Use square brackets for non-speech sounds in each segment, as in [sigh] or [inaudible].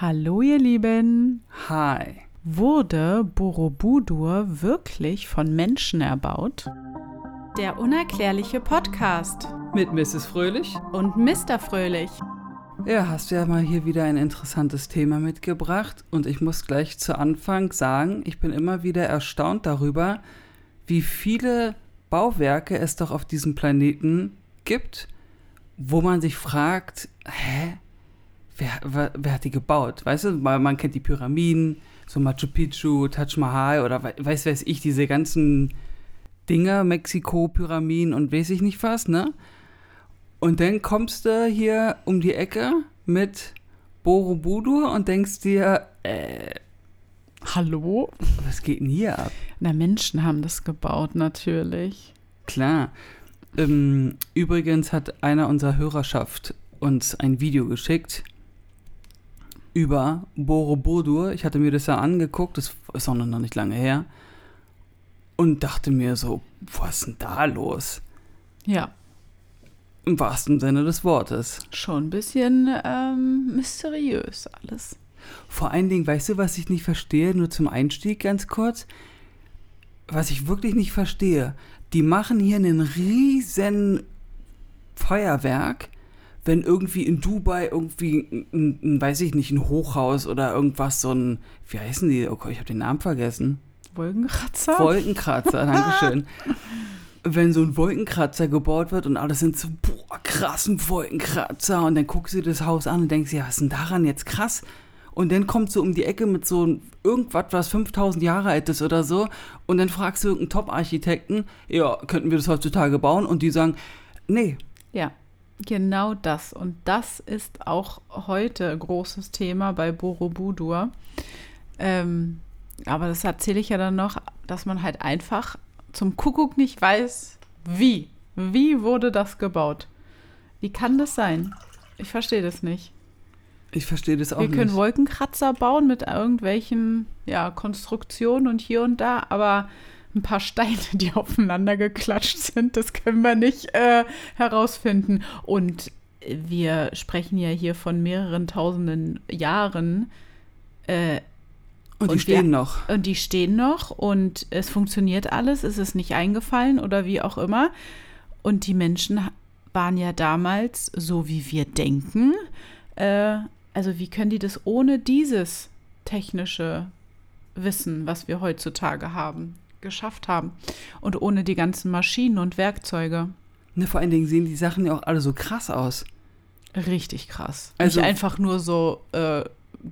Hallo ihr Lieben. Hi. Wurde Borobudur wirklich von Menschen erbaut? Der unerklärliche Podcast Mit Mrs. Fröhlich? und Mr. Fröhlich. Ja, hast ja mal hier wieder ein interessantes Thema mitgebracht und ich muss gleich zu Anfang sagen, ich bin immer wieder erstaunt darüber, wie viele Bauwerke es doch auf diesem Planeten gibt, wo man sich fragt, hä? Wer, wer, wer hat die gebaut? Weißt du, man kennt die Pyramiden, so Machu Picchu, Taj Mahal oder we- weiß weiß ich, diese ganzen Dinger, Mexiko, Pyramiden und weiß ich nicht was, ne? Und dann kommst du hier um die Ecke mit Borobudur und denkst dir, äh, Hallo? was geht denn hier ab? Na, Menschen haben das gebaut, natürlich. Klar. Ähm, übrigens hat einer unserer Hörerschaft uns ein Video geschickt über Borobudur. Ich hatte mir das ja angeguckt, das ist auch noch nicht lange her. Und dachte mir so, was ist denn da los? Ja, Im wahrsten Sinne des Wortes. schon ein bisschen ähm, mysteriös alles. Vor allen Dingen, weißt du, was ich nicht verstehe, nur zum Einstieg ganz kurz? Was ich wirklich nicht verstehe, die machen hier einen riesen Feuerwerk, wenn irgendwie in Dubai irgendwie, ein, ein, weiß ich nicht, ein Hochhaus oder irgendwas, so ein, wie heißen die? Oh Gott, ich habe den Namen vergessen. Wolkenkratzer? Wolkenkratzer, Dankeschön. [laughs] Wenn so ein Wolkenkratzer gebaut wird und alles sind so, boah, krassen Wolkenkratzer und dann guckst du dir das Haus an und denkst, ja, was ist denn daran jetzt krass? Und dann kommt so um die Ecke mit so irgendwas, was 5000 Jahre alt ist oder so und dann fragst du irgendeinen Top-Architekten, ja, könnten wir das heutzutage bauen? Und die sagen, nee, Ja, genau das. Und das ist auch heute großes Thema bei Borobudur. Ähm, aber das erzähle ich ja dann noch, dass man halt einfach zum Kuckuck nicht weiß, wie. Wie wurde das gebaut? Wie kann das sein? Ich verstehe das nicht. ich verstehe das auch Wir können nicht. Wolkenkratzer bauen mit irgendwelchen ja, Konstruktionen und hier und da, aber ein paar Steine, die [laughs] aufeinander geklatscht sind, das können wir nicht äh, herausfinden. Und wir sprechen ja hier von mehreren tausenden Jahren. Äh, Und die und stehen wir- noch. und die stehen noch und es funktioniert alles, es ist nicht eingefallen oder wie auch immer. Und die Menschen waren ja damals, so wie wir denken, äh, also wie können die das ohne dieses technische Wissen, was wir heutzutage haben, geschafft haben? Und ohne die ganzen Maschinen und Werkzeuge. Ne, vor allen Dingen sehen die Sachen ja auch alle so krass aus. Richtig krass. Also- nicht einfach nur so äh,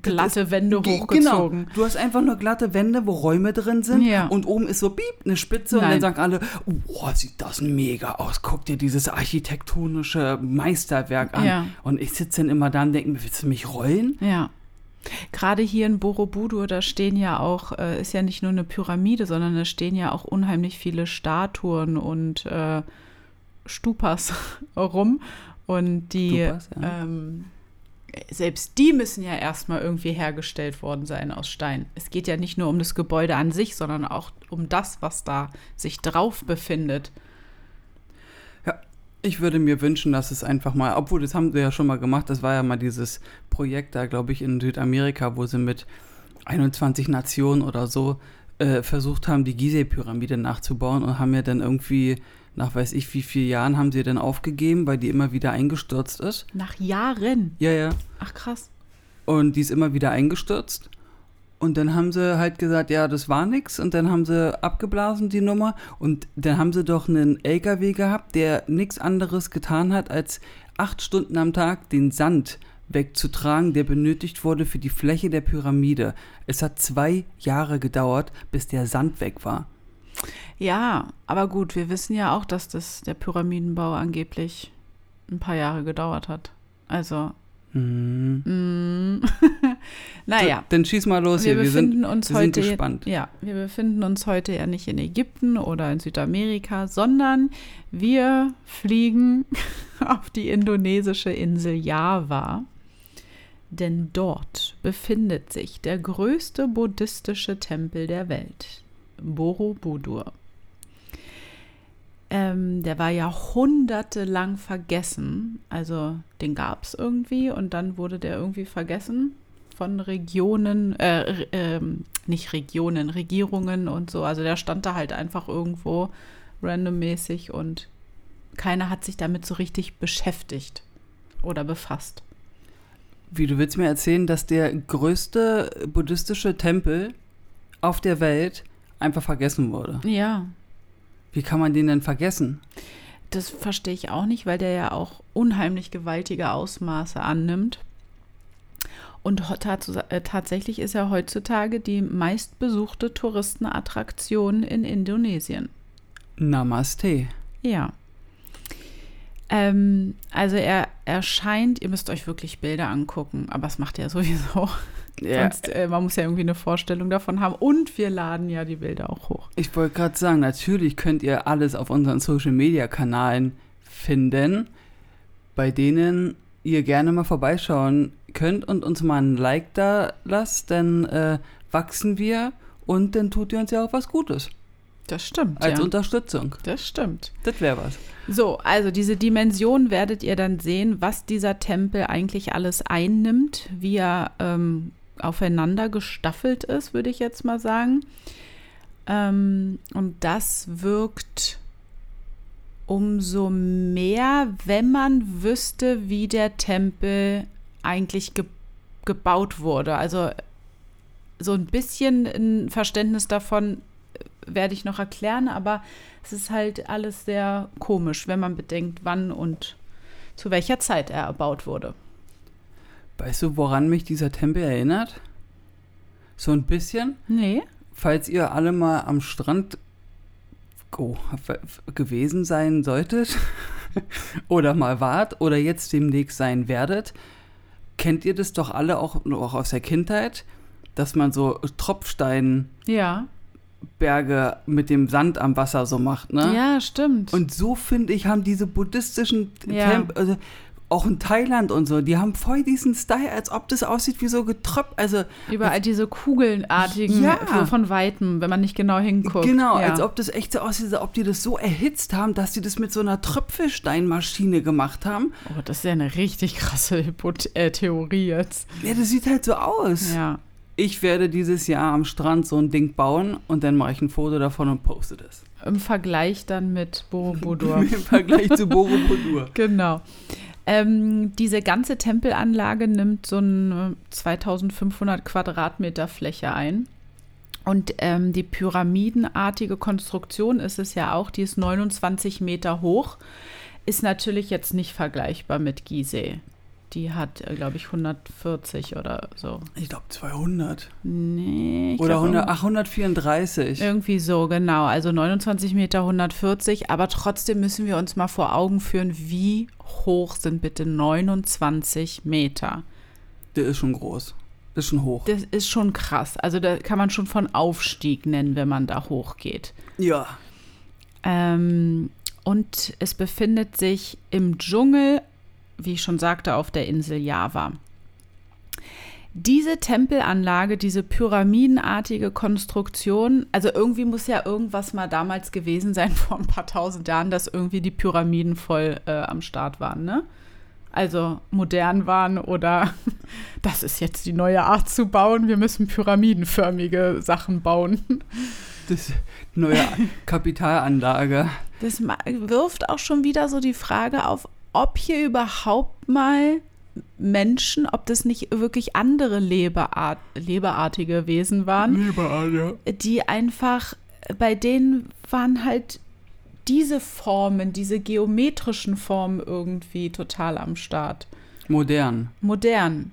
glatte Wände Ge- hochgezogen. Genau. Du hast einfach nur glatte Wände, wo Räume drin sind. Ja. Und oben ist so piep, eine Spitze. Und Nein. dann sagen alle, oh, sieht das mega aus. Guck dir dieses architektonische Meisterwerk an. Ja. Und ich sitze dann immer da und denke mir, willst du mich rollen? Ja. Gerade hier in Borobudur, da stehen ja auch, äh, ist ja nicht nur eine Pyramide, sondern da stehen ja auch unheimlich viele Statuen und äh, Stupas [laughs] rum. Und die, Stupas, ja. ähm, selbst die müssen ja erstmal irgendwie hergestellt worden sein aus Stein. Es geht ja nicht nur um das Gebäude an sich, sondern auch um das, was da sich drauf befindet. Ich würde mir wünschen, dass es einfach mal, obwohl das haben sie ja schon mal gemacht, das war ja mal dieses Projekt da, glaube ich, in Südamerika, wo sie mit 21 Nationen oder so äh, versucht haben, die Gizeh-Pyramide nachzubauen und haben ja dann irgendwie, nach weiß ich wie vielen Jahren, haben sie dann aufgegeben, weil die immer wieder eingestürzt ist. Nach Jahren. Ja, ja. Ach krass. Und die ist immer wieder eingestürzt. Und dann haben sie halt gesagt, ja, das war nix. Und dann haben sie abgeblasen, die Nummer. Und dann haben sie doch einen LKW gehabt, der nichts anderes getan hat, als acht Stunden am Tag den Sand wegzutragen, der benötigt wurde für die Fläche der Pyramide. Es hat zwei Jahre gedauert, bis der Sand weg war. Ja, aber gut, wir wissen ja auch, dass das der Pyramidenbau angeblich ein paar Jahre gedauert hat. Also, Mhm. mm, [laughs] naja. Dann schieß mal los Wir hier. Wir befinden sind, uns wir sind heute gespannt. ja, wir befinden uns heute ja nicht in Ägypten oder in Südamerika, sondern wir fliegen [laughs] auf die indonesische Insel Java. Denn dort befindet sich der größte buddhistische Tempel der Welt, Borobudur. Ähm, der war jahrhundertelang vergessen. Also den gab es irgendwie und dann wurde der irgendwie vergessen. Von Regionen, äh, äh, nicht Regionen, Regierungen und so. Also der stand da halt einfach irgendwo randommäßig und keiner hat sich damit so richtig beschäftigt oder befasst. Wie, du willst mir erzählen, dass der größte buddhistische Tempel auf der Welt einfach vergessen wurde? Ja. Wie kann man den denn vergessen? Das verstehe ich auch nicht, weil der ja auch unheimlich gewaltige Ausmaße annimmt. Und äh, tatsächlich ist er heutzutage die meistbesuchte Touristenattraktion in Indonesien. Namaste. Ja. Ähm, also er erscheint, ihr müsst euch wirklich Bilder angucken, aber das macht er sowieso. [laughs] Ja. Sonst, äh, man muss ja irgendwie eine Vorstellung davon haben. Und wir laden ja die Bilder auch hoch. Ich wollte gerade sagen, natürlich könnt ihr alles auf unseren Social-Media-Kanalen finden, bei denen ihr gerne mal vorbeischauen könnt und uns mal ein Like da lasst, dann äh, wachsen wir und dann tut ihr uns ja auch was Gutes. Das stimmt. Als ja. Unterstützung. Das stimmt. Das wäre was. So, also diese Dimension werdet ihr dann sehen, was dieser Tempel eigentlich alles einnimmt, wie er ähm, aufeinander gestaffelt ist, würde ich jetzt mal sagen. Ähm, und das wirkt umso mehr, wenn man wüsste, wie der Tempel eigentlich ge gebaut wurde. Also so ein bisschen ein Verständnis davon werde ich noch erklären, aber es ist halt alles sehr komisch, wenn man bedenkt, wann und zu welcher Zeit er erbaut wurde. Weißt du, woran mich dieser Tempel erinnert? So ein bisschen? Nee. Falls ihr alle mal am Strand oh, gewesen sein solltet [laughs] oder mal wart oder jetzt demnächst sein werdet, kennt ihr das doch alle auch, auch aus der Kindheit, dass man so Tropfstein ja. Berge mit dem Sand am Wasser so macht, ne? Ja, stimmt. Und so finde ich, haben diese buddhistischen ja. Tempel, also auch in Thailand und so, die haben voll diesen Style, als ob das aussieht wie so getröpft. Also überall diese kugelnartigen ja. von weitem, wenn man nicht genau hinguckt. Genau, ja. als ob das echt so aussieht, als ob die das so erhitzt haben, dass sie das mit so einer Tröpfelsteinmaschine gemacht haben. Oh, das ist ja eine richtig krasse Hypoth äh, Theorie jetzt. Ja, das sieht halt so aus. Ja ich werde dieses Jahr am Strand so ein Ding bauen und dann mache ich ein Foto davon und poste das. Im Vergleich dann mit Borobudur. [laughs] Im Vergleich zu Borobudur. [laughs] genau. Ähm, diese ganze Tempelanlage nimmt so eine 2500 Quadratmeter Fläche ein. Und ähm, die pyramidenartige Konstruktion ist es ja auch, die ist 29 Meter hoch, ist natürlich jetzt nicht vergleichbar mit Gizeh. Die hat, äh, glaube ich, 140 oder so. Ich glaube 200. Nee. oder glaub, 100, ach, 134. Irgendwie so, genau. Also 29 Meter, 140. Aber trotzdem müssen wir uns mal vor Augen führen, wie hoch sind bitte 29 Meter. Der ist schon groß. Ist schon hoch. Das ist schon krass. Also da kann man schon von Aufstieg nennen, wenn man da hochgeht. Ja. Ähm, und es befindet sich im Dschungel wie ich schon sagte, auf der Insel Java. Diese Tempelanlage, diese pyramidenartige Konstruktion, also irgendwie muss ja irgendwas mal damals gewesen sein, [laughs] vor ein paar tausend Jahren, dass irgendwie die Pyramiden voll äh, am Start waren, ne? Also modern waren oder [laughs] das ist jetzt die neue Art zu bauen, wir müssen pyramidenförmige Sachen bauen. [laughs] Das neue Kapitalanlage. Das wirft auch schon wieder so die Frage auf, ob hier überhaupt mal Menschen, ob das nicht wirklich andere Leberart, leberartige Wesen waren, Leberart, ja. die einfach, bei denen waren halt diese Formen, diese geometrischen Formen irgendwie total am Start. Modern. Modern.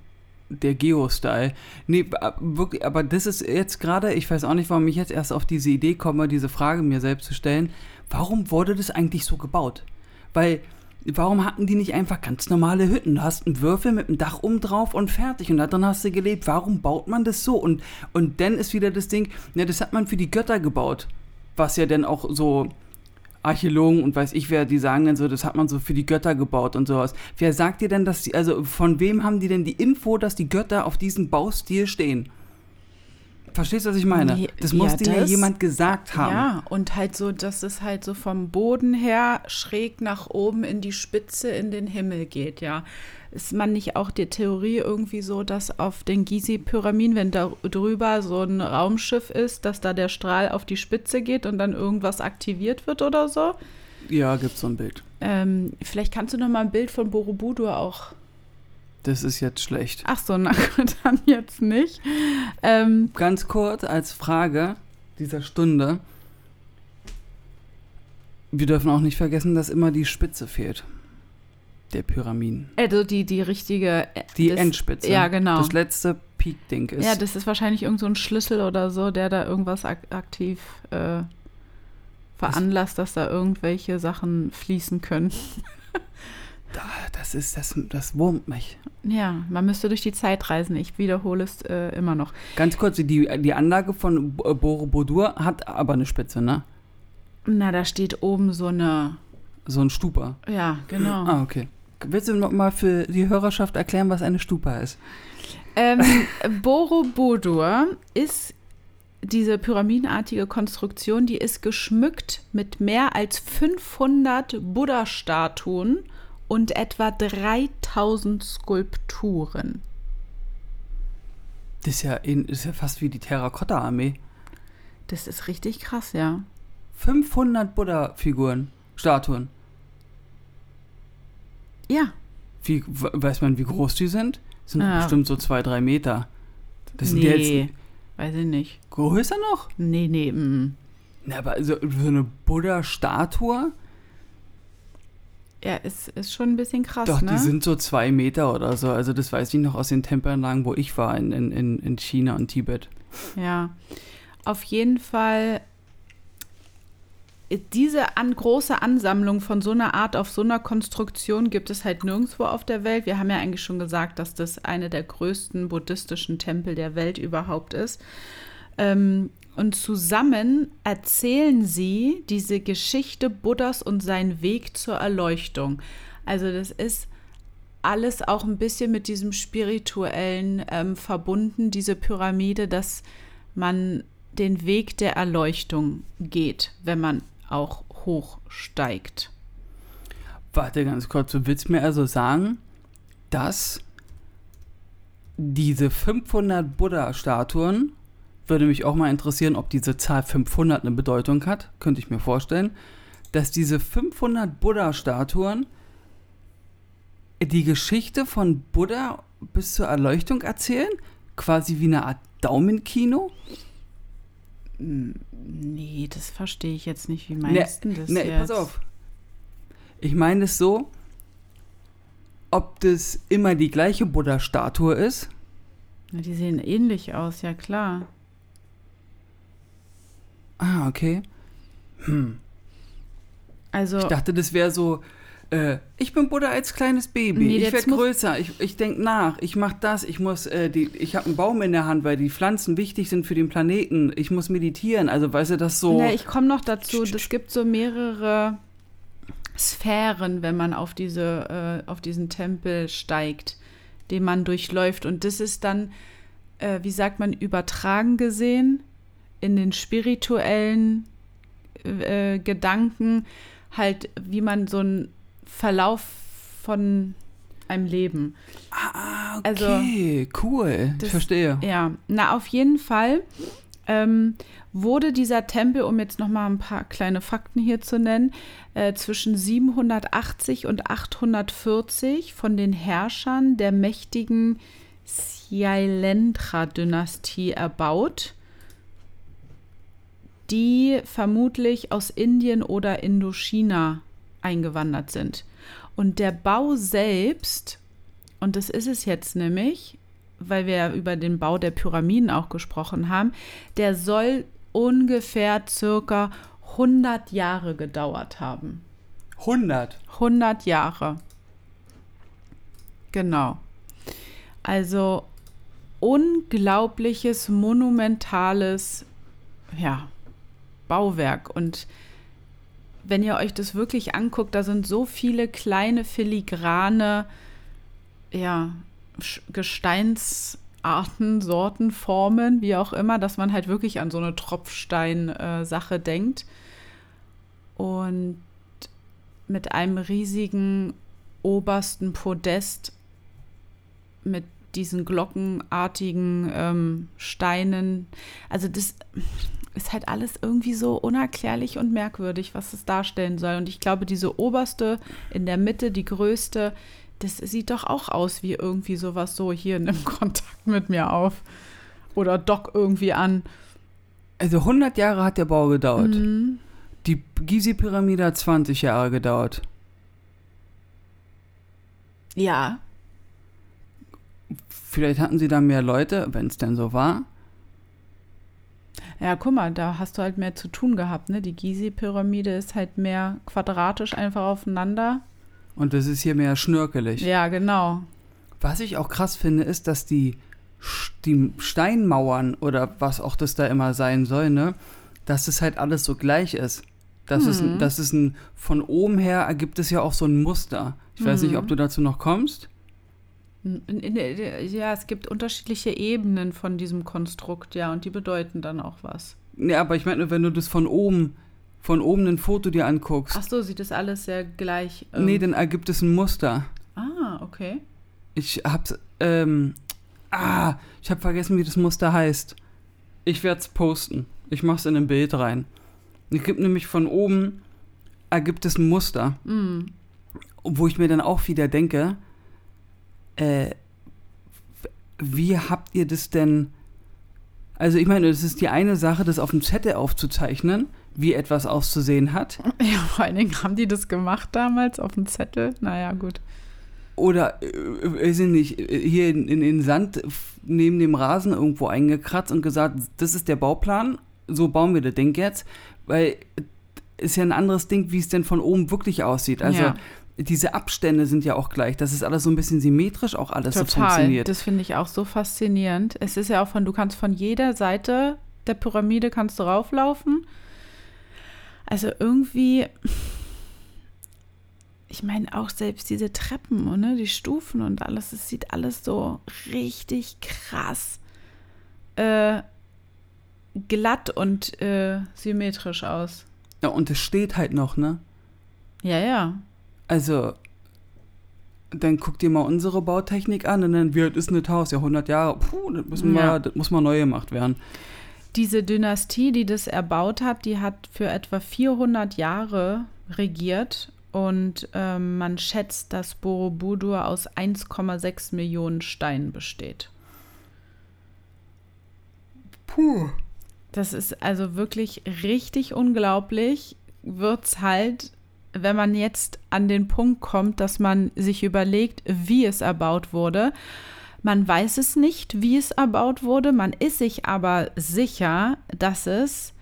Der Geo-Style. Nee, wirklich, aber das ist jetzt gerade, ich weiß auch nicht, warum ich jetzt erst auf diese Idee komme, diese Frage mir selbst zu stellen. Warum wurde das eigentlich so gebaut? Weil Warum hatten die nicht einfach ganz normale Hütten? Du hast einen Würfel mit einem Dach oben drauf und fertig und da drin hast du gelebt. Warum baut man das so? Und, und dann ist wieder das Ding, ja, das hat man für die Götter gebaut. Was ja dann auch so Archäologen und weiß ich wer, die sagen dann so, das hat man so für die Götter gebaut und sowas. Wer sagt dir denn, dass die, also von wem haben die denn die Info, dass die Götter auf diesem Baustil stehen? Verstehst du, was ich meine? Das ja, muss dir ja jemand gesagt haben. Ja, und halt so, dass es halt so vom Boden her schräg nach oben in die Spitze in den Himmel geht, ja. ist man nicht auch die Theorie irgendwie so, dass auf den Gizeh-Pyramiden, wenn da drüber so ein Raumschiff ist, dass da der Strahl auf die Spitze geht und dann irgendwas aktiviert wird oder so? Ja, gibt so ein Bild. Ähm, vielleicht kannst du noch mal ein Bild von Borobudur auch. Das ist jetzt schlecht. Ach so, na gut, [laughs] dann jetzt nicht. Ähm, Ganz kurz als Frage dieser Stunde. Wir dürfen auch nicht vergessen, dass immer die Spitze fehlt. Der Pyramiden. also die, die richtige. äh, Die das, Endspitze. Ja, genau. Das letzte Peak-Ding ist. Ja, das ist wahrscheinlich irgend so ein Schlüssel oder so, der da irgendwas ak aktiv äh, veranlasst, dass da irgendwelche Sachen fließen können. [laughs] das ist, das, das wurmt mich. Ja, man müsste durch die Zeit reisen. Ich wiederhole es äh, immer noch. Ganz kurz, die, die Anlage von Bo- Borobudur hat aber eine Spitze, ne? Na, da steht oben so eine. So ein Stupa. Ja, genau. Ah, okay. Willst du noch mal für die Hörerschaft erklären, was eine Stupa ist? Ähm, [laughs] Borobudur ist diese pyramidenartige Konstruktion, die ist geschmückt mit mehr als 500 Buddha-Statuen und etwa 3000 Skulpturen. Das ist ja, in, ist ja fast wie die Terrakotta-Armee. Das ist richtig krass, ja. 500 Buddha-Figuren, Statuen. Ja, Wie, we- weiß man, wie groß die sind? Das sind Ja. bestimmt so zwei, drei Meter. Das sind die nee, jetzt weiß ich nicht. größer noch? Nee, nee, mm. Na, aber so, so eine Buddha-Statue? Ja, ist, ist schon ein bisschen krass, Doch, ne? die sind so zwei Meter oder so. Also das weiß ich noch aus den Tempelanlagen, wo ich war, in, in, in in China und Tibet. Ja, auf jeden Fall diese an, große Ansammlung von so einer Art auf so einer Konstruktion gibt es halt nirgendwo auf der Welt. Wir haben ja eigentlich schon gesagt, dass das eine der größten buddhistischen Tempel der Welt überhaupt ist. Ähm, und zusammen erzählen sie diese Geschichte Buddhas und seinen Weg zur Erleuchtung. Also das ist alles auch ein bisschen mit diesem spirituellen ähm, verbunden, diese Pyramide, dass man den Weg der Erleuchtung geht, wenn man auch hochsteigt. Warte ganz kurz, du willst mir also sagen, dass diese 500 Buddha-Statuen, würde mich auch mal interessieren, ob diese Zahl 500 eine Bedeutung hat, könnte ich mir vorstellen, dass diese 500 Buddha-Statuen die Geschichte von Buddha bis zur Erleuchtung erzählen? Quasi wie eine Art Daumenkino? Nee, das verstehe ich jetzt nicht. Wie meinst du das nee, jetzt? pass auf. Ich meine es so, ob das immer die gleiche Buddha-Statue ist. Na, die sehen ähnlich aus, ja klar. Ah, okay. Also, Ich dachte, das wäre so, äh, ich bin Buddha als kleines Baby. Nee, ich werde größer. Ich, ich denke nach. Ich mache das. Ich muss, äh, die, ich habe einen Baum in der Hand, weil die Pflanzen wichtig sind für den Planeten. Ich muss meditieren. Also, weißt du, das so. na, ich komme noch dazu. Es gibt so mehrere Sphären, wenn man auf, diese, äh, auf diesen Tempel steigt, den man durchläuft. Und das ist dann, äh, wie sagt man, übertragen gesehen in den spirituellen äh, Gedanken, halt, wie man so einen Verlauf von einem Leben. ah, also, okay, cool. das- Ich verstehe. Ja, na auf jeden Fall ähm, wurde dieser Tempel, um jetzt noch mal ein paar kleine Fakten hier zu nennen, äh, zwischen 780 und 840 von den Herrschern der mächtigen Shailendra-Dynastie erbaut, die vermutlich aus Indien oder Indochina eingewandert sind. Und der Bau selbst, und das ist es jetzt nämlich, weil wir ja über den Bau der Pyramiden auch gesprochen haben, der soll ungefähr circa 100 Jahre gedauert haben. 100. 100 Jahre. Genau. Also unglaubliches, monumentales ja, Bauwerk. Und wenn ihr euch das wirklich anguckt, da sind so viele kleine filigrane ja, Gesteinsarten, Sorten, Formen, wie auch immer, dass man halt wirklich an so eine Tropfstein-Sache denkt. Und mit einem riesigen obersten Podest mit diesen glockenartigen ähm, Steinen. Also das ist halt alles irgendwie so unerklärlich und merkwürdig, was es darstellen soll. Und ich glaube, diese oberste in der Mitte, die größte, das sieht doch auch aus wie irgendwie sowas so hier nimm [laughs] Kontakt mit mir auf. Oder dock irgendwie an. Also 100 Jahre hat der Bau gedauert. Mhm. Die Gizeh-Pyramide hat 20 Jahre gedauert. Ja, Vielleicht hatten sie da mehr Leute, wenn es denn so war. Ja, guck mal, da hast du halt mehr zu tun gehabt, ne? Die Gizeh-Pyramide ist halt mehr quadratisch einfach aufeinander. Und das ist hier mehr schnörkelig. Ja, genau. Was ich auch krass finde, ist, dass die, die Steinmauern oder was auch das da immer sein soll, ne, dass es halt alles so gleich ist. Das ist, Mhm. das ist ein, von oben her ergibt es ja auch so ein Muster. Ich weiß nicht, ob du dazu noch kommst. In, ja, es gibt unterschiedliche Ebenen von diesem Konstrukt, ja, und die bedeuten dann auch was. Ja, aber ich meine, wenn du das von oben, von oben ein Foto dir anguckst, Ach so, sieht das alles sehr gleich. ähm, nee, dann ergibt es ein Muster. Ah, okay. Ich hab's, ähm, ah, ich hab vergessen, wie das Muster heißt. Ich werd's posten. Ich mach's in ein Bild rein. Es gibt nämlich von oben, ergibt es ein Muster. Mm. Wo ich mir dann auch wieder denke, äh, wie habt ihr das denn, also ich meine, es ist die eine Sache, das auf dem Zettel aufzuzeichnen, wie etwas auszusehen hat. [laughs] Ja, vor allen Dingen haben die das gemacht damals auf dem Zettel. Naja, gut. Oder, äh, weiß ich nicht, äh, hier in, in den Sand neben dem Rasen irgendwo eingekratzt und gesagt, das ist der Bauplan, so bauen wir das Ding jetzt. Weil äh, ist ja ein anderes Ding, wie es denn von oben wirklich aussieht. Also Ja. Diese Abstände sind ja auch gleich. Das ist alles so ein bisschen symmetrisch auch alles so Total. funktioniert. Das finde ich auch so faszinierend. Es ist ja auch von, du kannst von jeder Seite der Pyramide kannst du rauflaufen. Also irgendwie, ich meine auch selbst diese Treppen und ne, die Stufen und alles, es sieht alles so richtig krass äh, glatt und äh, symmetrisch aus. Ja, und es steht halt noch, ne? Ja, ja. Also, dann guck dir mal unsere Bautechnik an und dann, wie alt ist das Haus? Ja, 100 Jahre. Puh, das, müssen Ja. wir, das muss mal neu gemacht werden. Diese Dynastie, die das erbaut hat, die hat für etwa 400 Jahre regiert und ähm, man schätzt, dass Borobudur aus 1,6 Millionen Steinen besteht. Puh. Das ist also wirklich richtig unglaublich. Wird's halt, wenn man jetzt an den Punkt kommt, dass man sich überlegt, wie es erbaut wurde. Man weiß es nicht, wie es erbaut wurde. Man ist sich aber sicher, dass es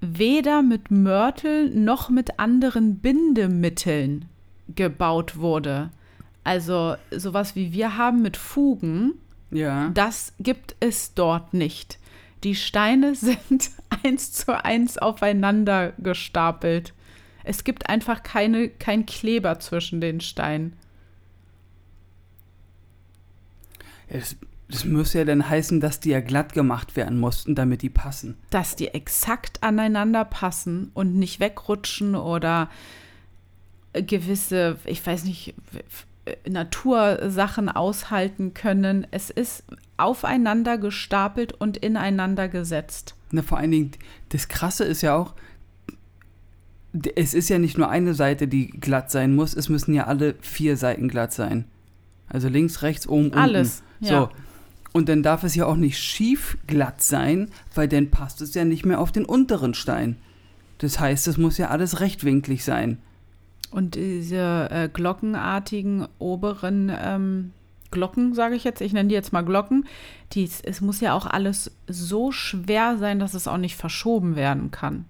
weder mit Mörtel noch mit anderen Bindemitteln gebaut wurde. Also sowas wie wir haben mit Fugen, Ja. das gibt es dort nicht. Die Steine [laughs] sind eins zu eins aufeinander gestapelt. Es gibt einfach keine, kein Kleber zwischen den Steinen. Ja, Das, muss ja dann heißen, dass die ja glatt gemacht werden mussten, damit die passen. Dass die exakt aneinander passen und nicht wegrutschen oder gewisse, ich weiß nicht, Natursachen aushalten können. Es ist aufeinander gestapelt und ineinander gesetzt. Ne, vor allen Dingen, das Krasse ist ja auch, es ist ja nicht nur eine Seite, die glatt sein muss, es müssen ja alle vier Seiten glatt sein. Also links, rechts, oben, unten. Alles, So. ja. Und dann darf es ja auch nicht schief glatt sein, weil dann passt es ja nicht mehr auf den unteren Stein. Das heißt, es muss ja alles rechtwinklig sein. Und diese äh, glockenartigen oberen ähm, Glocken, sage ich jetzt, ich nenne die jetzt mal Glocken, die, es muss ja auch alles so schwer sein, dass es auch nicht verschoben werden kann.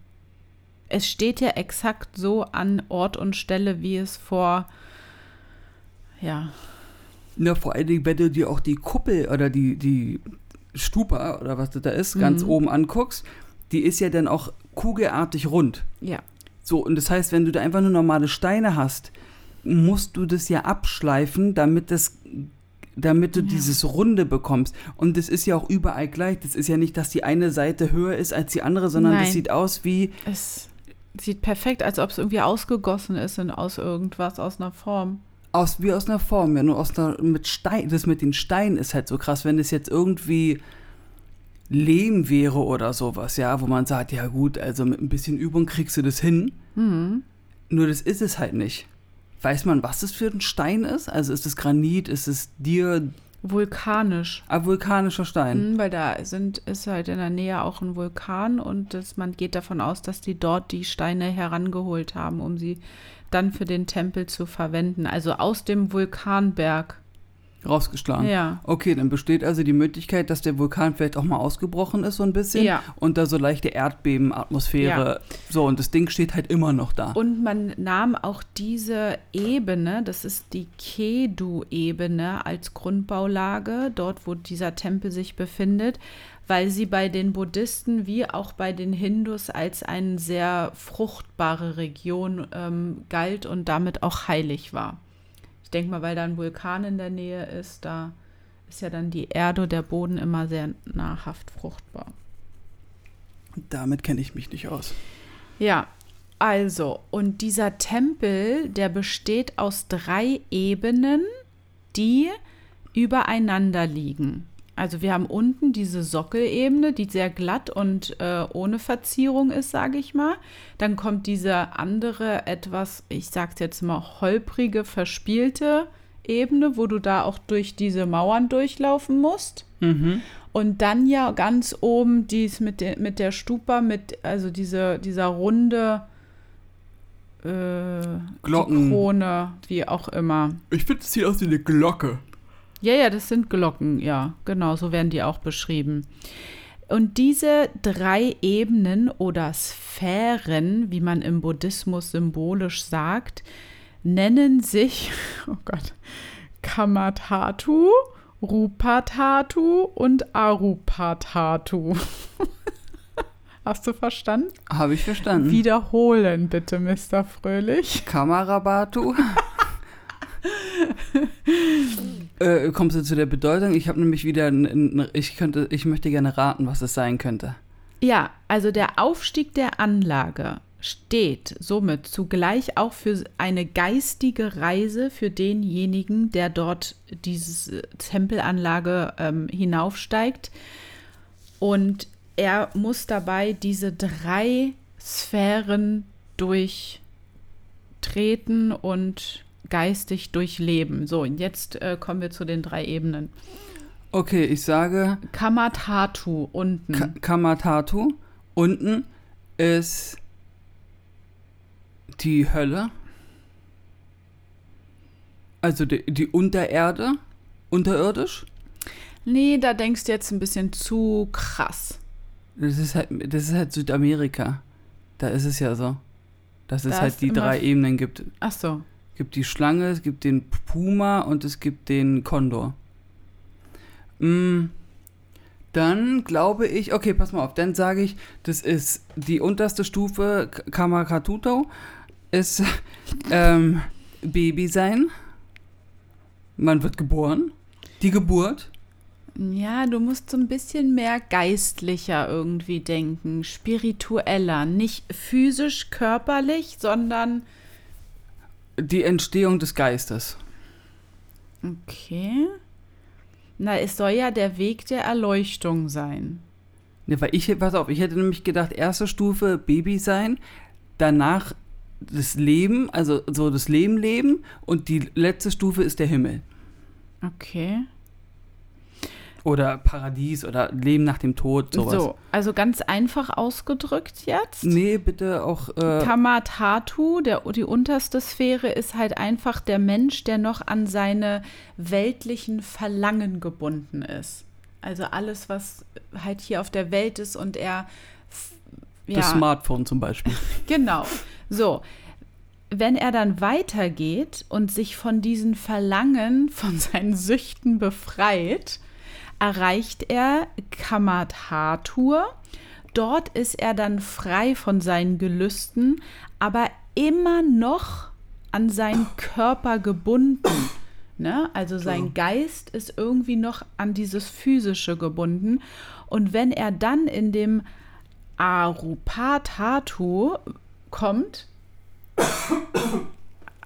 Es steht ja exakt so an Ort und Stelle, wie es vor, ja, Ne, vor allen Dingen, wenn du dir auch die Kuppel oder die, die Stupa oder was das da ist, ganz Mhm. oben anguckst, die ist ja dann auch kugelartig rund. ja, So, und das heißt, wenn du da einfach nur normale Steine hast, musst du das ja abschleifen, damit das damit du Ja. dieses Runde bekommst. Und das ist ja auch überall gleich. Das ist ja nicht, dass die eine Seite höher ist als die andere, sondern Nein. das sieht aus wie, es sieht perfekt, als ob es irgendwie ausgegossen ist in, aus irgendwas, aus einer Form. aus, wie aus einer Form, ja, nur aus einer, mit Stein, das mit den Steinen ist halt so krass, wenn es jetzt irgendwie Lehm wäre oder sowas, ja, wo man sagt, ja gut, also mit ein bisschen Übung kriegst du das hin. Mhm. Nur das ist es halt nicht. Weiß man, was es für ein Stein ist? Also ist es Granit, ist es dir Vulkanisch. ein vulkanischer Stein? Mhm, weil da sind, ist halt in der Nähe auch ein Vulkan und das, man geht davon aus, dass die dort die Steine herangeholt haben, um sie dann für den Tempel zu verwenden. Also aus dem Vulkanberg. Rausgeschlagen. Ja. Okay, dann besteht also die Möglichkeit, dass der Vulkan vielleicht auch mal ausgebrochen ist, so ein bisschen. Ja. Und da so leichte Erdbebenatmosphäre. So, und das Ding steht halt immer noch da. Und man nahm auch diese Ebene, das ist die Kedu-Ebene als Grundbaulage, dort wo dieser Tempel sich befindet, weil sie bei den Buddhisten wie auch bei den Hindus als eine sehr fruchtbare Region ähm, galt und damit auch heilig war. Ich denke mal, weil da ein Vulkan in der Nähe ist, da ist ja dann die Erde, der Boden immer sehr nahrhaft fruchtbar. Damit kenne ich mich nicht aus. Ja, also, und dieser Tempel, der besteht aus drei Ebenen, die übereinander liegen. Also wir haben unten diese Sockelebene, die sehr glatt und äh, ohne Verzierung ist, sage ich mal. Dann kommt diese andere etwas, ich sag's jetzt mal, holprige, verspielte Ebene, wo du da auch durch diese Mauern durchlaufen musst. Mhm. Und dann ja ganz oben dies mit, der mit der Stupa, mit, also diese, dieser runde äh, Glocken. Krone, wie auch immer. Ich finde, es sieht aus wie eine Glocke. Ja, ja, das sind Glocken, ja, genau, so werden die auch beschrieben. Und diese drei Ebenen oder Sphären, wie man im Buddhismus symbolisch sagt, nennen sich, [laughs] oh Gott, Kamatatu, Rupatatu und Arupatatu. [laughs] Hast du verstanden? Habe ich verstanden. Wiederholen bitte, Mr. Fröhlich. Kamarabatu. [laughs] äh, kommst du zu der Bedeutung? Ich habe nämlich wieder, ein, ein, ich könnte, ich möchte gerne raten, was es sein könnte. Ja, also der Aufstieg der Anlage steht somit zugleich auch für eine geistige Reise für denjenigen, der dort diese Tempelanlage ähm, hinaufsteigt. Und er muss dabei diese drei Sphären durchtreten und geistig durchleben. So, und jetzt äh, kommen wir zu den drei Ebenen. Okay, ich sage Kamatatu unten. Ka Kamatatu. Unten ist die Hölle. Also die, die Untererde. Unterirdisch. nee, da denkst du jetzt ein bisschen zu krass. Das ist halt, das ist halt Südamerika. Da ist es ja so. Dass es Da halt die drei Ebenen gibt. Ach so. Es gibt die Schlange, es gibt den Puma und es gibt den Kondor. Mm, dann glaube ich, okay, pass mal auf, dann sage ich, das ist die unterste Stufe, Kamakatuto, ist [laughs] ähm, Baby sein. Man wird geboren. Die Geburt. Ja, du musst so ein bisschen mehr geistlicher irgendwie denken, spiritueller, nicht physisch, körperlich, sondern Die Entstehung des Geistes. okay. Na, es soll ja der Weg der Erleuchtung sein. Ne, weil ich, pass auf, ich hätte nämlich gedacht, erste Stufe Baby sein, danach das Leben, also so das Leben leben und die letzte Stufe ist der Himmel. Okay. Oder Paradies oder Leben nach dem Tod, sowas. So, also ganz einfach ausgedrückt jetzt. Nee, bitte auch. Äh, Kamatatu, der, die unterste Sphäre, ist halt einfach der Mensch, der noch an seine weltlichen Verlangen gebunden ist. Also alles, was halt hier auf der Welt ist und er. f- das Smartphone zum Beispiel. [laughs] Genau. So. Wenn er dann weitergeht und sich von diesen Verlangen, von seinen Süchten befreit, erreicht er Kamathatur. Dort ist er dann frei von seinen Gelüsten, aber immer noch an seinen Körper gebunden. Ne? Also sein Geist ist irgendwie noch an dieses Physische gebunden. Und wenn er dann in dem Arupatatu kommt, [coughs]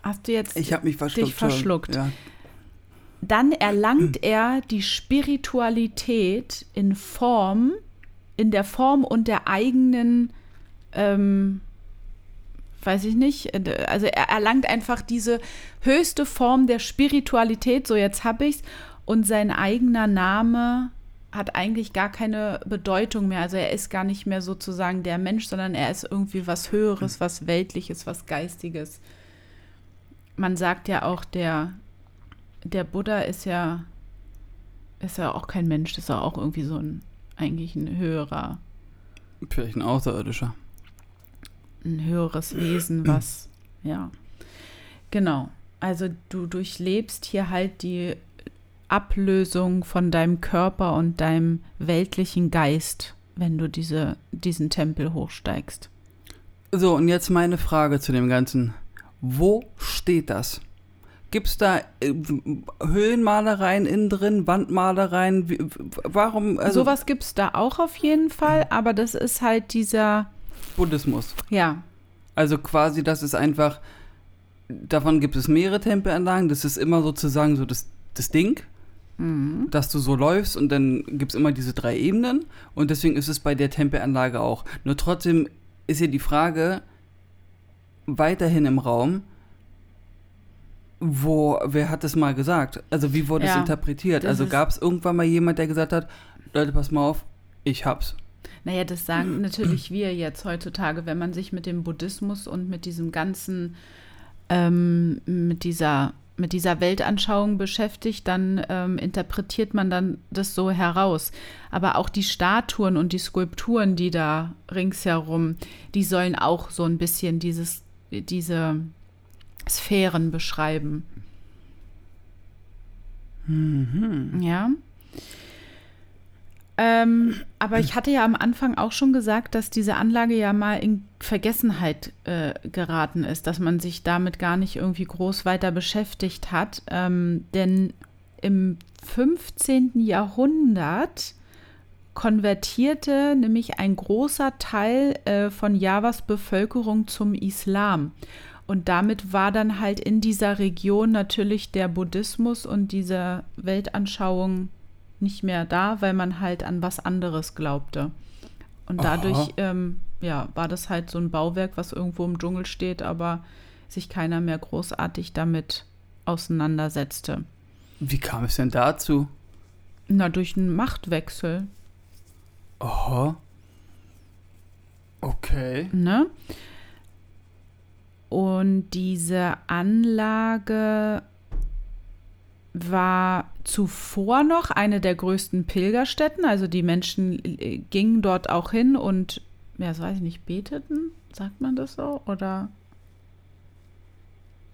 Hast du jetzt Ich mich verschluckt. dich verschluckt? Ja. Dann erlangt er die Spiritualität in Form, in der Form und der eigenen, ähm, weiß ich nicht, also er erlangt einfach diese höchste Form der Spiritualität, so jetzt habe ich's, und sein eigener Name hat eigentlich gar keine Bedeutung mehr. Also er ist gar nicht mehr sozusagen der Mensch, sondern er ist irgendwie was Höheres, was Weltliches, was Geistiges. Man sagt ja auch, der, der Buddha ist ja, ist ja auch kein Mensch, das ist ja auch irgendwie so ein, eigentlich ein höherer, Vielleicht ein Außerirdischer. ein höheres Wesen, [clears throat] was, ja. Genau. Also du durchlebst hier halt die Ablösung von deinem Körper und deinem weltlichen Geist, wenn du diese, diesen Tempel hochsteigst. So, und jetzt meine Frage zu dem Ganzen. Wo steht das? Gibt es da äh, Höhlenmalereien innen drin, Wandmalereien? Wie, warum? Also Sowas gibt es da auch auf jeden Fall, aber das ist halt dieser, Buddhismus. ja, Also quasi, das ist einfach, davon gibt es mehrere Tempelanlagen. Das ist immer sozusagen so das, das Ding, dass du so läufst und dann gibt es immer diese drei Ebenen. Und deswegen ist es bei der Tempelanlage auch. Nur trotzdem ist ja die Frage weiterhin im Raum, wo, wer hat das mal gesagt? Also wie wurde es Ja, interpretiert? Also gab es irgendwann mal jemand, der gesagt hat, Leute, pass mal auf, ich hab's. Naja, das sagen [clears throat] natürlich wir jetzt heutzutage, wenn man sich mit dem Buddhismus und mit diesem ganzen, ähm, mit dieser, mit dieser Weltanschauung beschäftigt, dann ähm, interpretiert man dann das so heraus. Aber auch die Statuen und die Skulpturen, die da ringsherum, die sollen auch so ein bisschen dieses, diese Sphären beschreiben. Ja. Ähm, aber ich hatte ja am Anfang auch schon gesagt, dass diese Anlage ja mal in Vergessenheit äh, geraten ist, dass man sich damit gar nicht irgendwie groß weiter beschäftigt hat. Ähm, denn im 15. Jahrhundert konvertierte nämlich ein großer Teil äh, von Javas Bevölkerung zum Islam. Und damit war dann halt in dieser Region natürlich der Buddhismus und diese Weltanschauung nicht mehr da, weil man halt an was anderes glaubte. Und dadurch ähm, ja, war das halt so ein Bauwerk, was irgendwo im Dschungel steht, aber sich keiner mehr großartig damit auseinandersetzte. Wie kam es denn dazu? Na, durch einen Machtwechsel, Aha. Okay. ne? Und diese Anlage war zuvor noch eine der größten Pilgerstätten. Also die Menschen äh, gingen dort auch hin und, ja, das weiß ich nicht, beteten, sagt man das so? Oder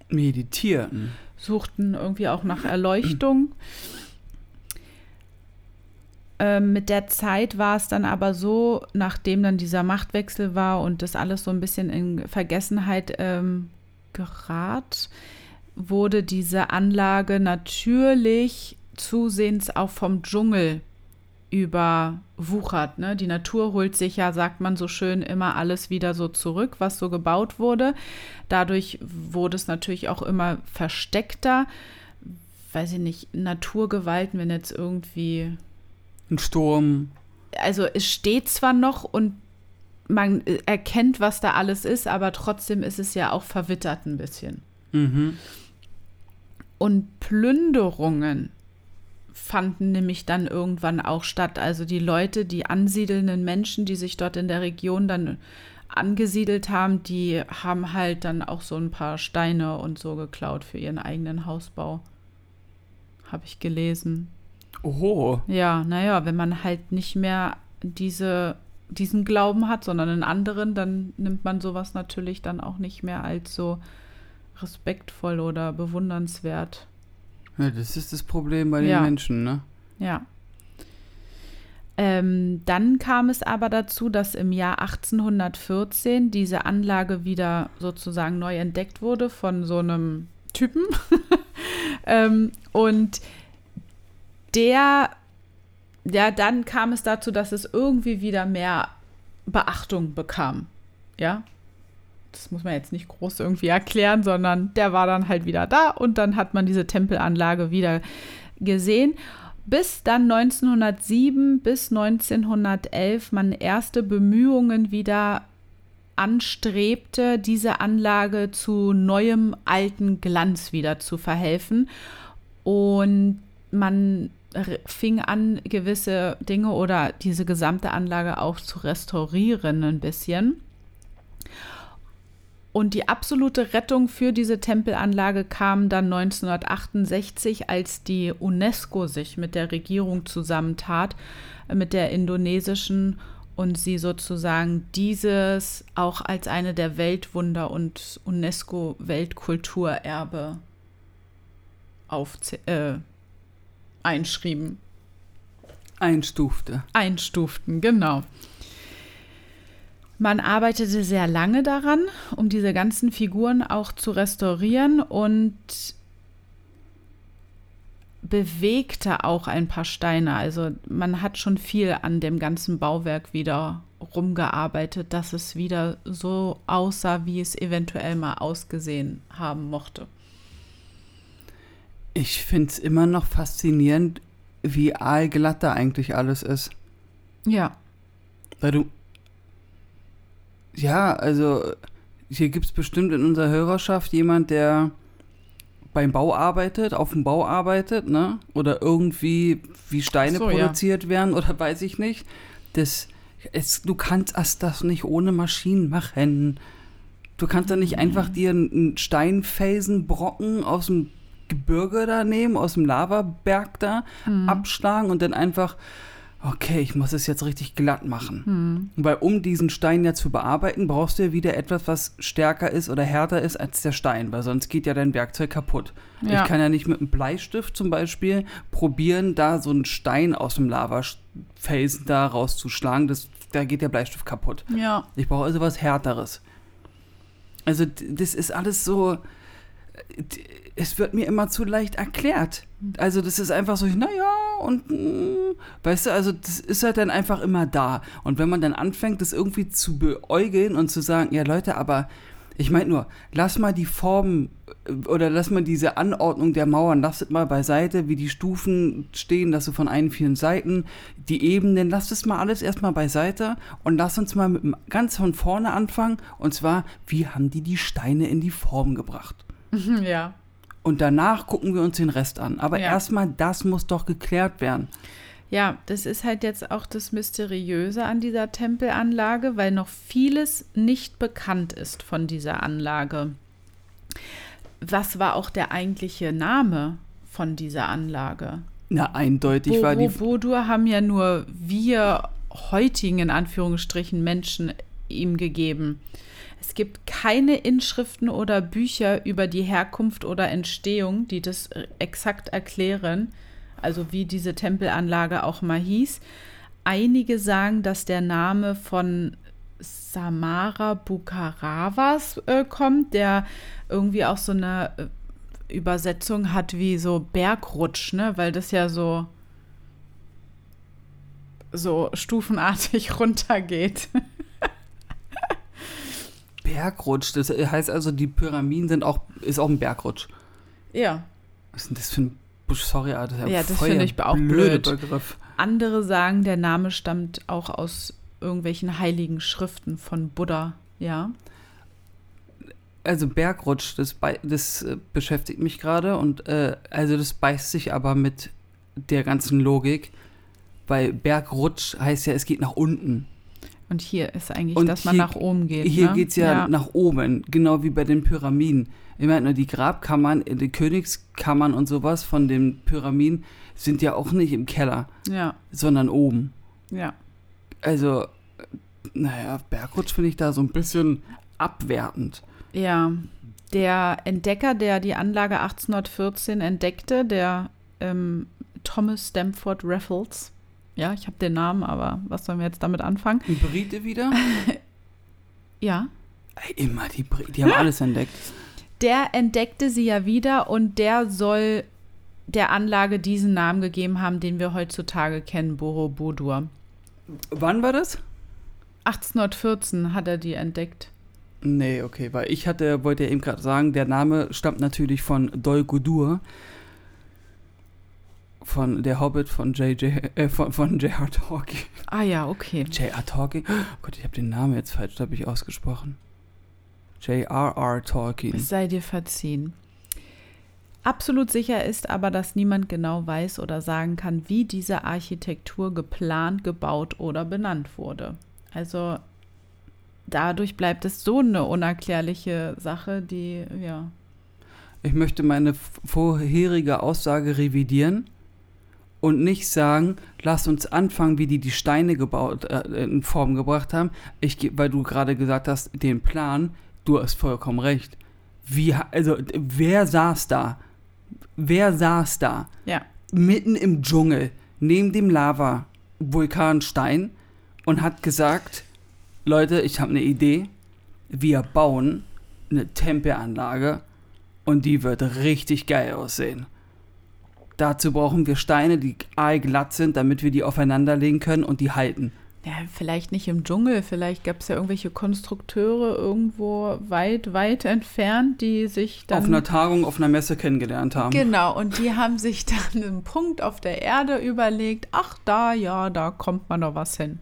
Meditieren. suchten irgendwie auch nach Erleuchtung. Ähm, mit der Zeit war es dann aber so, nachdem dann dieser Machtwechsel war und das alles so ein bisschen in Vergessenheit ähm, gerat, wurde diese Anlage natürlich zusehends auch vom Dschungel überwuchert. Ne? Die Natur holt sich ja, sagt man so schön, immer alles wieder so zurück, was so gebaut wurde. Dadurch wurde es natürlich auch immer versteckter. Weiß ich nicht, Naturgewalten, wenn jetzt irgendwie Ein Sturm. also es steht zwar noch und man erkennt, was da alles ist, aber trotzdem ist es ja auch verwittert ein bisschen. Mhm. Und Plünderungen fanden nämlich dann irgendwann auch statt. Also die Leute, die ansiedelnden Menschen, die sich dort in der Region dann angesiedelt haben, die haben halt dann auch so ein paar Steine und so geklaut für ihren eigenen Hausbau. Habe ich gelesen. Oho. Ja, naja, wenn man halt nicht mehr diese, diesen Glauben hat, sondern einen anderen, dann nimmt man sowas natürlich dann auch nicht mehr als so respektvoll oder bewundernswert. Ja, das ist das Problem bei den Ja. Menschen, ne? Ja. Ähm, dann kam es aber dazu, dass im Jahr 1814 diese Anlage wieder sozusagen neu entdeckt wurde von so einem Typen. [laughs] ähm, und der, ja, dann kam es dazu, dass es irgendwie wieder mehr Beachtung bekam. Ja. das muss man jetzt nicht groß irgendwie erklären, sondern der war dann halt wieder da und dann hat man diese Tempelanlage wieder gesehen. Bis dann 1907 bis 1911 man erste Bemühungen wieder anstrebte, diese Anlage zu neuem alten Glanz wieder zu verhelfen. Und man fing an, gewisse Dinge oder diese gesamte Anlage auch zu restaurieren ein bisschen. Und die absolute Rettung für diese Tempelanlage kam dann 1968, als die UNESCO sich mit der Regierung zusammentat, äh, mit der indonesischen und sie sozusagen dieses auch als eine der Weltwunder und UNESCO-Weltkulturerbe äh, einschrieben. Einstufte. Einstuften, genau. Man arbeitete sehr lange daran, um diese ganzen Figuren auch zu restaurieren und bewegte auch ein paar Steine. Also man hat schon viel an dem ganzen Bauwerk wieder rumgearbeitet, dass es wieder so aussah, wie es eventuell mal ausgesehen haben mochte. Ich finde es immer noch faszinierend, wie aalglatt da eigentlich alles ist. Ja. Weil du. Ja, also hier gibt es bestimmt in unserer Hörerschaft jemand, der beim Bau arbeitet, auf dem Bau arbeitet, ne? Oder irgendwie wie Steine so, produziert ja. werden oder [laughs] weiß ich nicht. Das, es, du kannst das nicht ohne Maschinen machen. Du kannst da nicht einfach dir einen Steinfelsenbrocken aus dem Gebirge da nehmen, aus dem Lavaberg da, mhm. abschlagen und dann einfach, okay, ich muss es jetzt richtig glatt machen. Mhm. Weil um diesen Stein ja zu bearbeiten, brauchst du ja wieder etwas, was stärker ist oder härter ist als der Stein, weil sonst geht ja dein Werkzeug kaputt. Ja. Ich kann ja nicht mit einem Bleistift zum Beispiel probieren, da so einen Stein aus dem Lavafelsen da rauszuschlagen. Das, da geht der Bleistift kaputt. Ja. Ich brauche also was Härteres. Also das ist alles so es wird mir immer zu leicht erklärt. Also das ist einfach so, naja, und mm, weißt du, also das ist halt dann einfach immer da. Und wenn man dann anfängt, das irgendwie zu beäugeln und zu sagen, ja Leute, aber ich meine nur, lass mal die Form äh, oder lass mal diese Anordnung der Mauern, lass es mal beiseite, wie die Stufen stehen, dass du von allen vielen Seiten, die Ebenen, lass das mal alles erstmal beiseite und lass uns mal mit ganz von vorne anfangen. Und zwar, wie haben die die Steine in die Form gebracht? [laughs] Ja. Und danach gucken wir uns den Rest an. Aber ja. erstmal, das muss doch geklärt werden. Ja, das ist halt jetzt auch das Mysteriöse an dieser Tempelanlage, weil noch vieles nicht bekannt ist von dieser Anlage. Was war auch der eigentliche Name von dieser Anlage? Na, eindeutig Bo war die. Bodur haben ja nur wir heutigen, in Anführungsstrichen, Menschen ihm gegeben. Es gibt keine Inschriften oder Bücher über die Herkunft oder Entstehung, die das exakt erklären, also wie diese Tempelanlage auch mal hieß. Einige sagen, dass der Name von Samara Bukaravas äh, kommt, der irgendwie auch so eine äh, Übersetzung hat wie so Bergrutsch, ne? weil das ja so so stufenartig [laughs] runtergeht. Bergrutsch. Das heißt also, die Pyramiden sind auch, ist auch ein Bergrutsch. Ja. Was ist denn das für ein Sorry, das ist ja, ja das finde ich auch blöd. Begriff. Andere sagen, der Name stammt auch aus irgendwelchen heiligen Schriften von Buddha, ja. Also Bergrutsch, das, das äh, beschäftigt mich gerade und äh, also das beißt sich aber mit der ganzen Logik, weil Bergrutsch heißt ja, es geht nach unten. Und hier ist eigentlich, und dass man nach oben geht. Hier ne? geht es ja, ja, nach oben, genau wie bei den Pyramiden. Ich meine, die Grabkammern, die Königskammern und sowas von den Pyramiden sind ja auch nicht im Keller, ja. sondern oben. Ja. Also, naja, Bergrutsch finde ich da so ein bisschen abwertend. Ja, der Entdecker, der die Anlage 1814 entdeckte, der ähm, Thomas Stamford Raffles, ja, ich habe den Namen, aber was sollen wir jetzt damit anfangen? Die Brite wieder? [laughs] ja. Immer die Brite, die haben [laughs] alles entdeckt. Der entdeckte sie ja wieder und der soll der Anlage diesen Namen gegeben haben, den wir heutzutage kennen, Borobudur. Wann war das? 1814 hat er die entdeckt. Nee, okay, weil ich hatte, wollte ja eben gerade sagen, der Name stammt natürlich von Dol Guldur, von der Hobbit von J.J. Äh, von, von J.R. Tolkien. Ah ja, okay. J.R. Tolkien? Oh Gott, ich habe den Namen jetzt falsch, glaube ich, ausgesprochen. J.R.R. Tolkien. Es sei dir verziehen. Absolut sicher ist aber, dass niemand genau weiß oder sagen kann, wie diese Architektur geplant, gebaut oder benannt wurde. Also dadurch bleibt es so eine unerklärliche Sache, die, ja. Ich möchte meine vorherige Aussage revidieren und nicht sagen, lass uns anfangen, wie die die Steine gebaut, äh, in Form gebracht haben. Ich, weil du gerade gesagt hast, den Plan, du hast vollkommen recht. Wie, also, wer saß da? Wer saß da? Ja. Mitten im Dschungel, neben dem Lava-Vulkanstein und hat gesagt, Leute, ich habe eine Idee. Wir bauen eine Tempelanlage und die wird richtig geil aussehen. Dazu brauchen wir Steine, die glatt sind, damit wir die aufeinanderlegen können und die halten. Ja, vielleicht nicht im Dschungel, vielleicht gab es ja irgendwelche Konstrukteure irgendwo weit, weit entfernt, die sich dann. Auf einer Tagung, auf einer Messe kennengelernt haben. Genau, und die haben sich dann einen Punkt auf der Erde überlegt, ach da, ja, da kommt man doch was hin.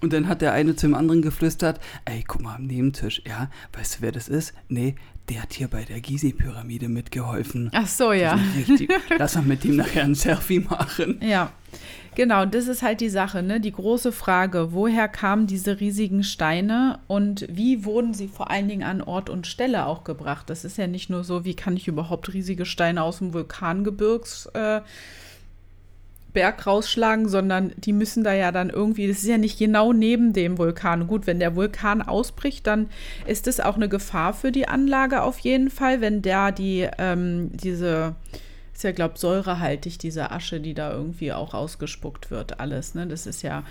Und dann hat der eine zum anderen geflüstert, ey, guck mal am Nebentisch, ja, weißt du, wer das ist? Nee, der hat hier bei der Gizeh-Pyramide mitgeholfen. Ach so, ja. Richtig, [laughs] lass mal mit ihm nachher ein Selfie machen. Ja, genau, das ist halt die Sache, ne? Die große Frage, woher kamen diese riesigen Steine und wie wurden sie vor allen Dingen an Ort und Stelle auch gebracht? Das ist ja nicht nur so, wie kann ich überhaupt riesige Steine aus dem Vulkangebirgs äh, Berg rausschlagen, sondern die müssen da ja dann irgendwie, das ist ja nicht genau neben dem Vulkan. Gut, wenn der Vulkan ausbricht, dann ist es auch eine Gefahr für die Anlage auf jeden Fall, wenn der die, ähm, diese, ist ja, glaube ich, säurehaltig, diese Asche, die da irgendwie auch ausgespuckt wird, alles. Ne? Das ist ja,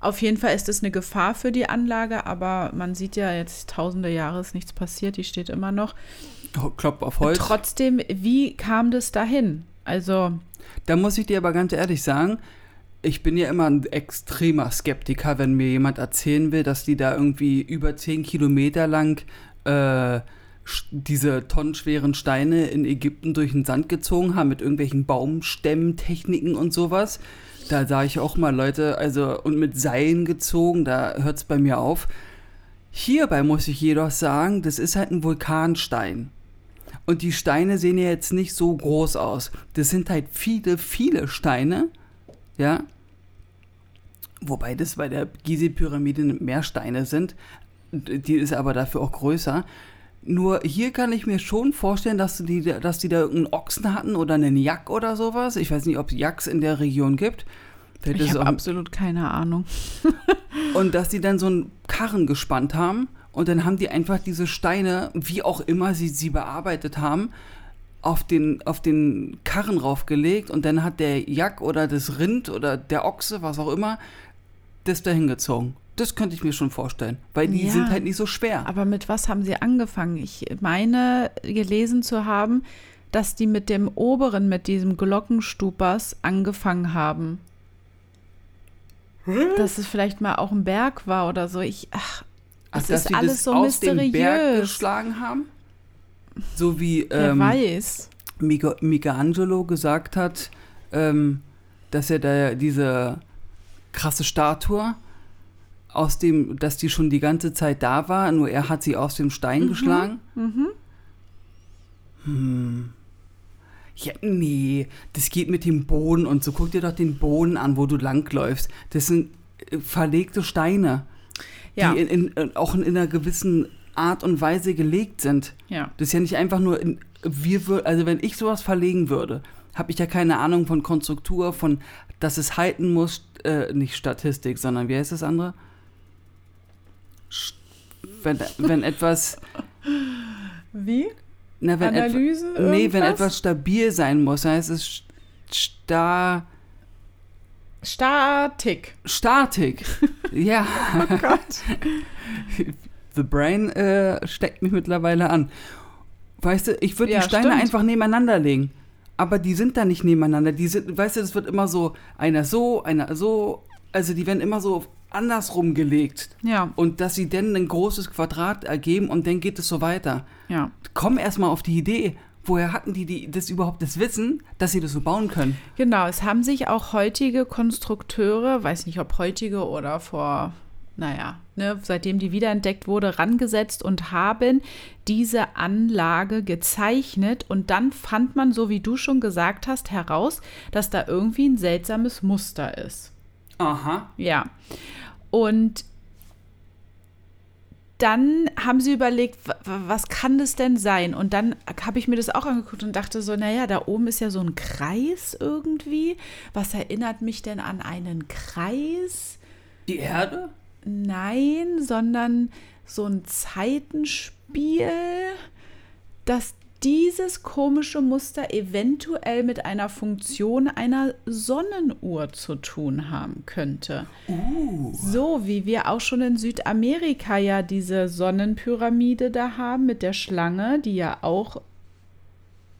auf jeden Fall ist es eine Gefahr für die Anlage, aber man sieht ja jetzt tausende Jahre ist nichts passiert, die steht immer noch. Klopp auf Holz. Trotzdem, wie kam das dahin? Also, da muss ich dir aber ganz ehrlich sagen, ich bin ja immer ein extremer Skeptiker, wenn mir jemand erzählen will, dass die da irgendwie über 10 Kilometer lang äh, diese tonnenschweren Steine in Ägypten durch den Sand gezogen haben mit irgendwelchen Baumstämmtechniken und sowas. Da sage ich auch mal, Leute, also und mit Seilen gezogen, da hört es bei mir auf. Hierbei muss ich jedoch sagen, das ist halt ein Vulkanstein. Und die Steine sehen ja jetzt nicht so groß aus. Das sind halt viele, viele Steine. Ja. Wobei das bei der Gizeh-Pyramide mehr Steine sind. Die ist aber dafür auch größer. Nur hier kann ich mir schon vorstellen, dass die, dass die da irgendeinen Ochsen hatten oder einen Jack oder sowas. Ich weiß nicht, ob es Jacks in der Region gibt. Vielleicht ich habe absolut keine Ahnung. und dass die dann so einen Karren gespannt haben und dann haben die einfach diese Steine, wie auch immer sie sie bearbeitet haben, auf den, auf den Karren raufgelegt und dann hat der Jack oder das Rind oder der Ochse, was auch immer, das dahin gezogen. Das könnte ich mir schon vorstellen, weil die ja, sind halt nicht so schwer. Aber mit was haben sie angefangen? Ich meine, gelesen zu haben, dass die mit dem oberen, mit diesem Glockenstupers angefangen haben. Hm? Dass es vielleicht mal auch ein Berg war oder so. Ich, ach, Ach, das ist alles so aus mysteriös. Dem Berg geschlagen haben? So wie ähm, weiß. Michelangelo gesagt hat, ähm, dass er da diese krasse Statue aus dem, dass die schon die ganze Zeit da war, nur er hat sie aus dem Stein mhm. geschlagen. Mhm. Hm. Ja, nee, das geht mit dem Boden und so. Guck dir doch den Boden an, wo du langläufst. Das sind äh, verlegte Steine ja. die in, in, äh, auch in, einer gewissen Art und Weise gelegt sind. Ja. Das ist ja nicht einfach nur, in, wir, also wenn ich sowas verlegen würde, habe ich ja keine Ahnung von Konstruktur, von, dass es halten muss, äh, nicht Statistik, sondern wie heißt das andere? Wenn, wenn etwas. [laughs] Wie? Na, wenn Analyse? Etwa, nee, wenn etwas stabil sein muss, heißt es star. Statik. Statik. ja. [laughs] Oh Gott. The Brain äh, steckt mich mittlerweile an. Weißt du, ich würde ja, die Steine stimmt. einfach nebeneinander legen. Aber die sind da nicht nebeneinander. Die sind, weißt du, das wird immer so, einer so, einer so. Also die werden immer so andersrum gelegt. Ja. Und dass sie dann ein großes Quadrat ergeben und dann geht es so weiter. Ja. Komm erstmal auf die Idee. Woher hatten die, die das überhaupt das Wissen, dass sie das so bauen können? Genau, es haben sich auch heutige Konstrukteure, weiß nicht ob heutige oder vor, naja, ne, seitdem die wiederentdeckt wurde, rangesetzt und haben diese Anlage gezeichnet. Und dann fand man, so wie du schon gesagt hast, heraus, dass da irgendwie ein seltsames Muster ist. Aha. Ja. Und dann haben sie überlegt, wa- wa- was kann das denn sein? Und dann habe ich mir das auch angeguckt und dachte so, naja, da oben ist ja so ein Kreis irgendwie. Was erinnert mich denn an einen Kreis? Die Erde? Nein, sondern so ein Zeitenspiel, das dieses komische Muster eventuell mit einer Funktion einer Sonnenuhr zu tun haben könnte. So wie wir auch schon in Südamerika ja diese Sonnenpyramide da haben mit der Schlange, die ja auch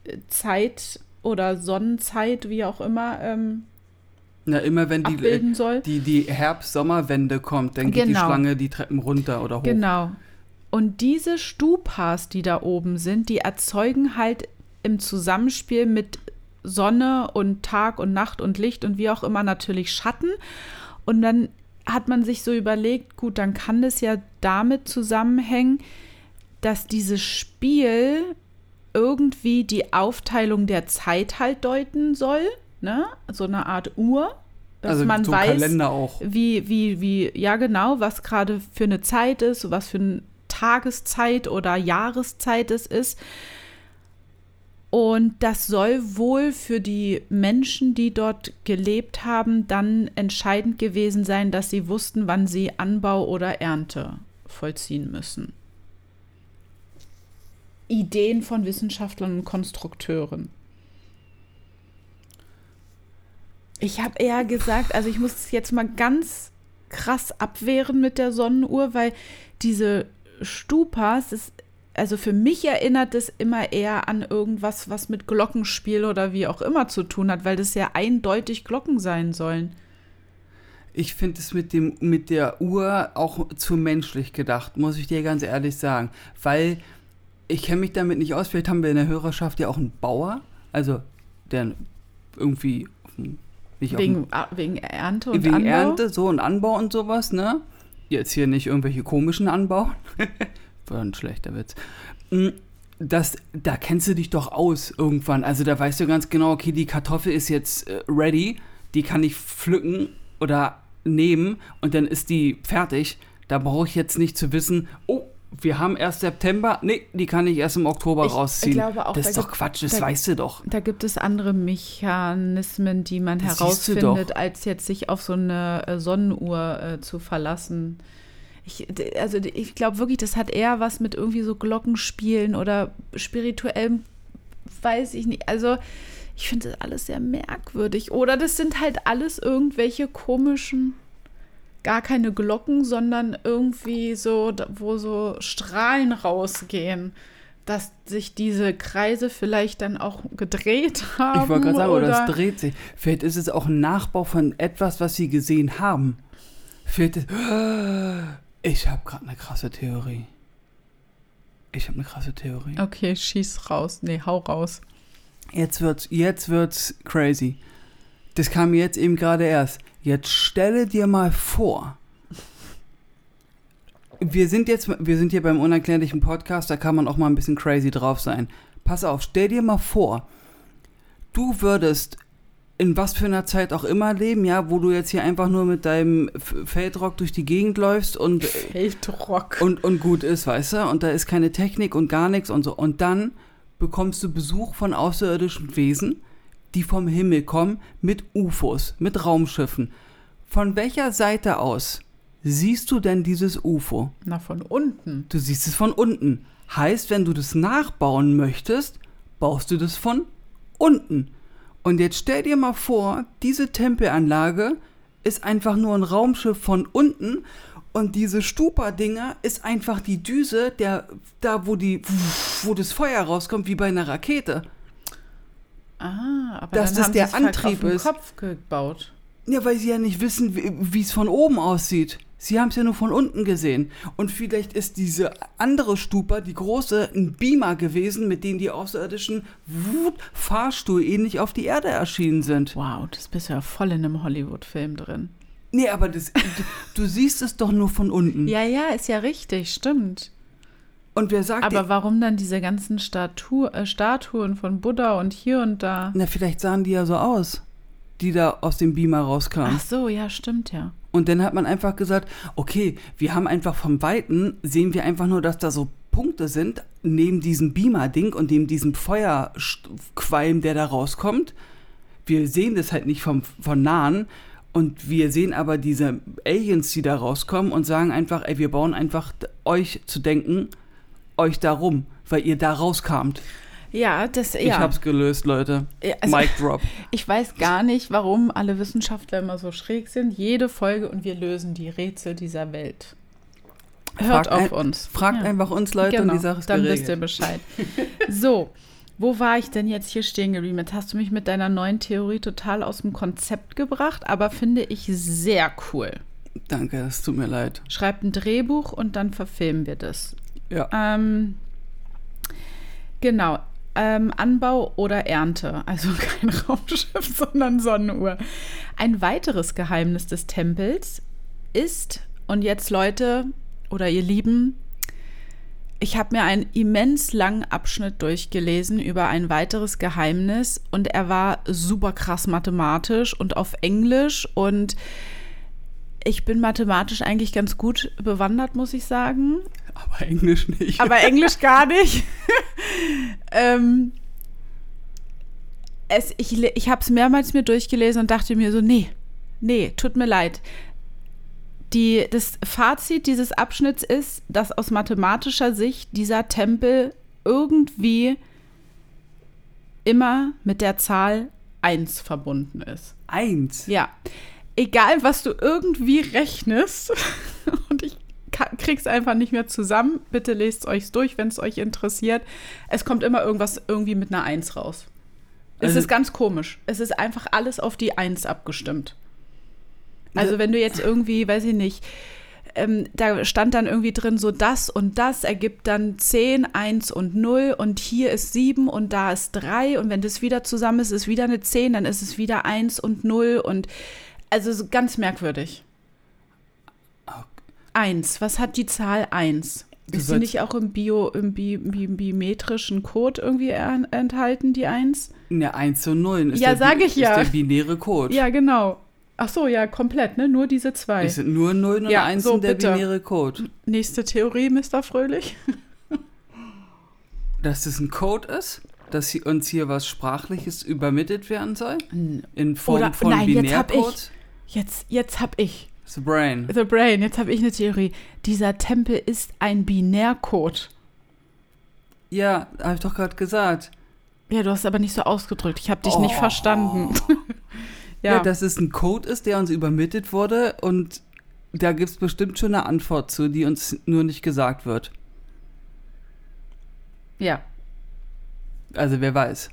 äh, Zeit oder Sonnenzeit, wie auch immer, ähm, Na, immer wenn die, soll. die, die Herbst-Sommerwende kommt, dann geht die Genau. Schlange die Treppen runter oder hoch. Genau. Und diese Stupas, die da oben sind, die erzeugen halt im Zusammenspiel mit Sonne und Tag und Nacht und Licht und wie auch immer natürlich Schatten. Und dann hat man sich so überlegt, gut, dann kann das ja damit zusammenhängen, dass dieses Spiel irgendwie die Aufteilung der Zeit halt deuten soll, ne? So eine Art Uhr, dass Also man so ein weiß, wie, wie, wie, ja genau, was gerade für eine Zeit ist, was für eine Tageszeit oder Jahreszeit es ist. Und das soll wohl für die Menschen, die dort gelebt haben, dann entscheidend gewesen sein, dass sie wussten, wann sie Anbau oder Ernte vollziehen müssen. Ideen von Wissenschaftlern und Konstrukteuren. Ich habe eher gesagt, also ich muss es jetzt mal ganz krass abwehren mit der Sonnenuhr, weil diese Stupas, das, also für mich erinnert es immer eher an irgendwas, was mit Glockenspiel oder wie auch immer zu tun hat, weil das ja eindeutig Glocken sein sollen. Ich finde es mit, dem, mit der Uhr auch zu menschlich gedacht, muss ich dir ganz ehrlich sagen. Weil ich kenne mich damit nicht aus. Vielleicht haben wir in der Hörerschaft ja auch einen Bauer, also der irgendwie dem- nicht auf dem- Wegen, ah, wegen Ernte und wegen Anbau. Ernte, so und Anbau und sowas, ne? Jetzt hier nicht irgendwelche komischen Anbau. [laughs] War ein schlechter Witz. Mm, Das, da kennst du dich doch aus irgendwann. Also da weißt du ganz genau, okay, die Kartoffel ist jetzt äh, ready, die kann ich pflücken oder nehmen und dann ist die fertig. Da brauche ich jetzt nicht zu wissen, oh, wir haben erst September, nee, die kann ich erst im Oktober Ich rausziehen. glaube auch, das da ist doch Quatsch, das da- weißt du doch. Da gibt es andere Mechanismen, die man Das herausfindet, als jetzt sich auf so eine äh, Sonnenuhr äh, zu verlassen. Ich, also ich glaube wirklich, das hat eher was mit irgendwie so Glockenspielen oder spirituellem, weiß ich nicht. Also ich finde das alles sehr merkwürdig. Oder das sind halt alles irgendwelche komischen, gar keine Glocken, sondern irgendwie so, wo so Strahlen rausgehen. Dass sich diese Kreise vielleicht dann auch gedreht haben. Ich wollte gerade sagen, oder oder es dreht sich. Vielleicht ist es auch ein Nachbau von etwas, was sie gesehen haben. Vielleicht ist, [gasps] ich habe gerade eine krasse Theorie. Ich habe eine krasse Theorie. Okay, schieß raus. Nee, hau raus. Jetzt wird's, jetzt wird's crazy. Das kam mir jetzt eben gerade erst. Jetzt stelle dir mal vor. Wir sind jetzt, wir sind hier beim unerklärlichen Podcast, da kann man auch mal ein bisschen crazy drauf sein. Pass auf, stell dir mal vor, du würdest in was für einer Zeit auch immer leben, ja, wo du jetzt hier einfach nur mit deinem Feldrock durch die Gegend läufst und Feldrock. und, und gut ist, weißt du? Und da ist keine Technik und gar nichts und so. Und dann bekommst du Besuch von außerirdischen Wesen, die vom Himmel kommen mit UFOs, mit Raumschiffen. Von welcher Seite aus siehst du denn dieses UFO? Na, von unten. Du siehst es von unten. Heißt, wenn du das nachbauen möchtest, baust du das von unten. Und jetzt stell dir mal vor, diese Tempelanlage ist einfach nur ein Raumschiff von unten und diese Stupa-Dinger ist einfach die Düse, der, da wo die, wo das Feuer rauskommt, wie bei einer Rakete. Ah, aber Dass dann das haben der halt Antrieb den ist. Kopf gebaut. Ja, weil sie ja nicht wissen, wie es von oben aussieht. Sie haben es ja nur von unten gesehen. Und vielleicht ist diese andere Stupa, die große, ein Beamer gewesen, mit dem die Außerirdischen wut, Fahrstuhl ähnlich auf die Erde erschienen sind. Wow, das bist ja voll in einem Hollywood-Film drin. Nee, aber das, du, du siehst es doch nur von unten. Ja, ja, ist ja richtig, stimmt. Und wer sagt Aber warum dann diese ganzen Statu äh, Statuen von Buddha und hier und da? Na, vielleicht sahen die ja so aus, die da aus dem Beamer rauskamen. Ach so, ja, stimmt ja. Und dann hat man einfach gesagt, okay, wir haben einfach vom Weiten, sehen wir einfach nur, dass da so Punkte sind, neben diesem Beamer-Ding und neben diesem Feuerqualm, der da rauskommt. Wir sehen das halt nicht vom, von nahen. Und wir sehen aber diese Aliens, die da rauskommen und sagen einfach, ey, wir bauen einfach euch zu denken, euch darum, weil ihr da rauskamt. Ja, das, ja. Ich hab's gelöst, Leute. Ja, also, Mic drop. [laughs] Ich weiß gar nicht, warum alle Wissenschaftler immer so schräg sind. Jede Folge und wir lösen die Rätsel dieser Welt. Hört Fragt auf ein- uns. Fragt Ja. einfach uns, Leute, genau, und die Sache ist dann geregelt. wisst ihr Bescheid. [laughs] So, wo war ich denn jetzt hier stehen geblieben? Jetzt hast du mich mit deiner neuen Theorie total aus dem Konzept gebracht, aber finde ich sehr cool. Danke, es tut mir leid. Schreibt ein Drehbuch und dann verfilmen wir das. Ja. Ähm, genau. Ähm, Anbau oder Ernte. Also [laughs] kein Raumschiff, sondern Sonnenuhr. Ein weiteres Geheimnis des Tempels ist, und jetzt Leute oder ihr Lieben, ich habe mir einen immens langen Abschnitt durchgelesen über ein weiteres Geheimnis und er war super krass mathematisch und auf Englisch und ich bin mathematisch eigentlich ganz gut bewandert, muss ich sagen. Aber Englisch nicht. Aber Englisch gar nicht. [laughs] ähm, es, ich ich habe es mehrmals mir durchgelesen und dachte mir so, nee, nee, tut mir leid. Die, das Fazit dieses Abschnitts ist, dass aus mathematischer Sicht dieser Tempel irgendwie immer mit der Zahl 1 verbunden ist. Eins. Ja. Egal, was du irgendwie rechnest, [laughs] und ich krieg's einfach nicht mehr zusammen, bitte lest euch durch, wenn es euch interessiert. Es kommt immer irgendwas irgendwie mit einer Eins raus. Es Also- ist ganz komisch. Es ist einfach alles auf die Eins abgestimmt. Also wenn du jetzt irgendwie, weiß ich nicht, ähm, da stand dann irgendwie drin, so das und das ergibt dann 10, 1 und 0 und hier ist 7 und da ist 3 und wenn das wieder zusammen ist, ist wieder eine 10, dann ist es wieder 1 und 0 und also so ganz merkwürdig. 1, was hat die Zahl 1? Du Ist sie nicht auch im, Bio, im bi, bi, biometrischen Code irgendwie enthalten, die 1? Ne, 1 und 0 ist, Ja, der, sag ich ja. ist der binäre Code. Ja, genau. Ach so, ja, komplett, ne? Nur diese zwei. Es sind nur 0 und Ja, 1 so, der bitte. binäre Code. Nächste Theorie, Mr. Fröhlich. [laughs] Dass es ein Code ist, dass hier- uns hier was Sprachliches übermittelt werden soll? In Form Oder- von nein, jetzt hab ich- Binärcode? Jetzt, jetzt hab ich. The Brain. The Brain, jetzt habe ich eine Theorie. Dieser Tempel ist ein Binärcode. Ja, habe ich doch gerade gesagt. Ja, du hast aber nicht so ausgedrückt. Ich habe dich nicht Oh. verstanden. [laughs] Ja. ja, dass es ein Code ist, der uns übermittelt wurde und da gibt es bestimmt schon eine Antwort zu, die uns nur nicht gesagt wird. ja, Also wer weiß.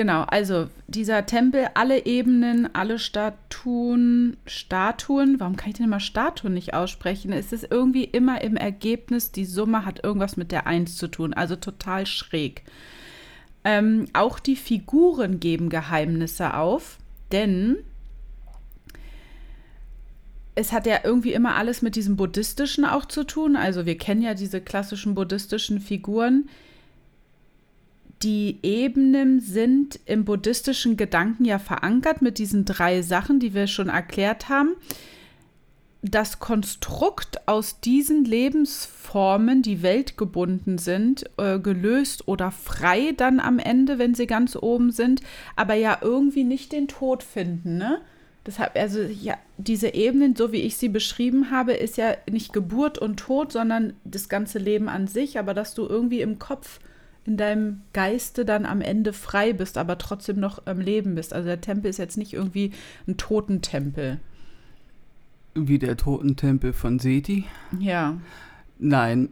Genau. Also dieser Tempel, alle Ebenen, alle Statuen, Statuen, warum kann ich denn immer Statuen nicht aussprechen? Es ist irgendwie immer im Ergebnis, die Summe hat irgendwas mit der Eins zu tun. Also total schräg. Ähm, auch die Figuren geben Geheimnisse auf, denn es hat ja irgendwie immer alles mit diesem buddhistischen auch zu tun. Also wir kennen ja diese klassischen buddhistischen Figuren. Die Ebenen sind im buddhistischen Gedanken ja verankert mit diesen drei Sachen, die wir schon erklärt haben. Das Konstrukt aus diesen Lebensformen, die weltgebunden sind, äh, gelöst oder frei dann am Ende, wenn sie ganz oben sind, aber ja irgendwie nicht den Tod finden, ne? Deshalb, also ja, diese Ebenen, so wie ich sie beschrieben habe, ist ja nicht Geburt und Tod, sondern das ganze Leben an sich, aber dass du irgendwie im Kopf, in deinem Geiste dann am Ende frei bist, aber trotzdem noch am Leben bist. Also der Tempel ist jetzt nicht irgendwie ein Totentempel. Wie der Totentempel von Seti. Ja. Nein,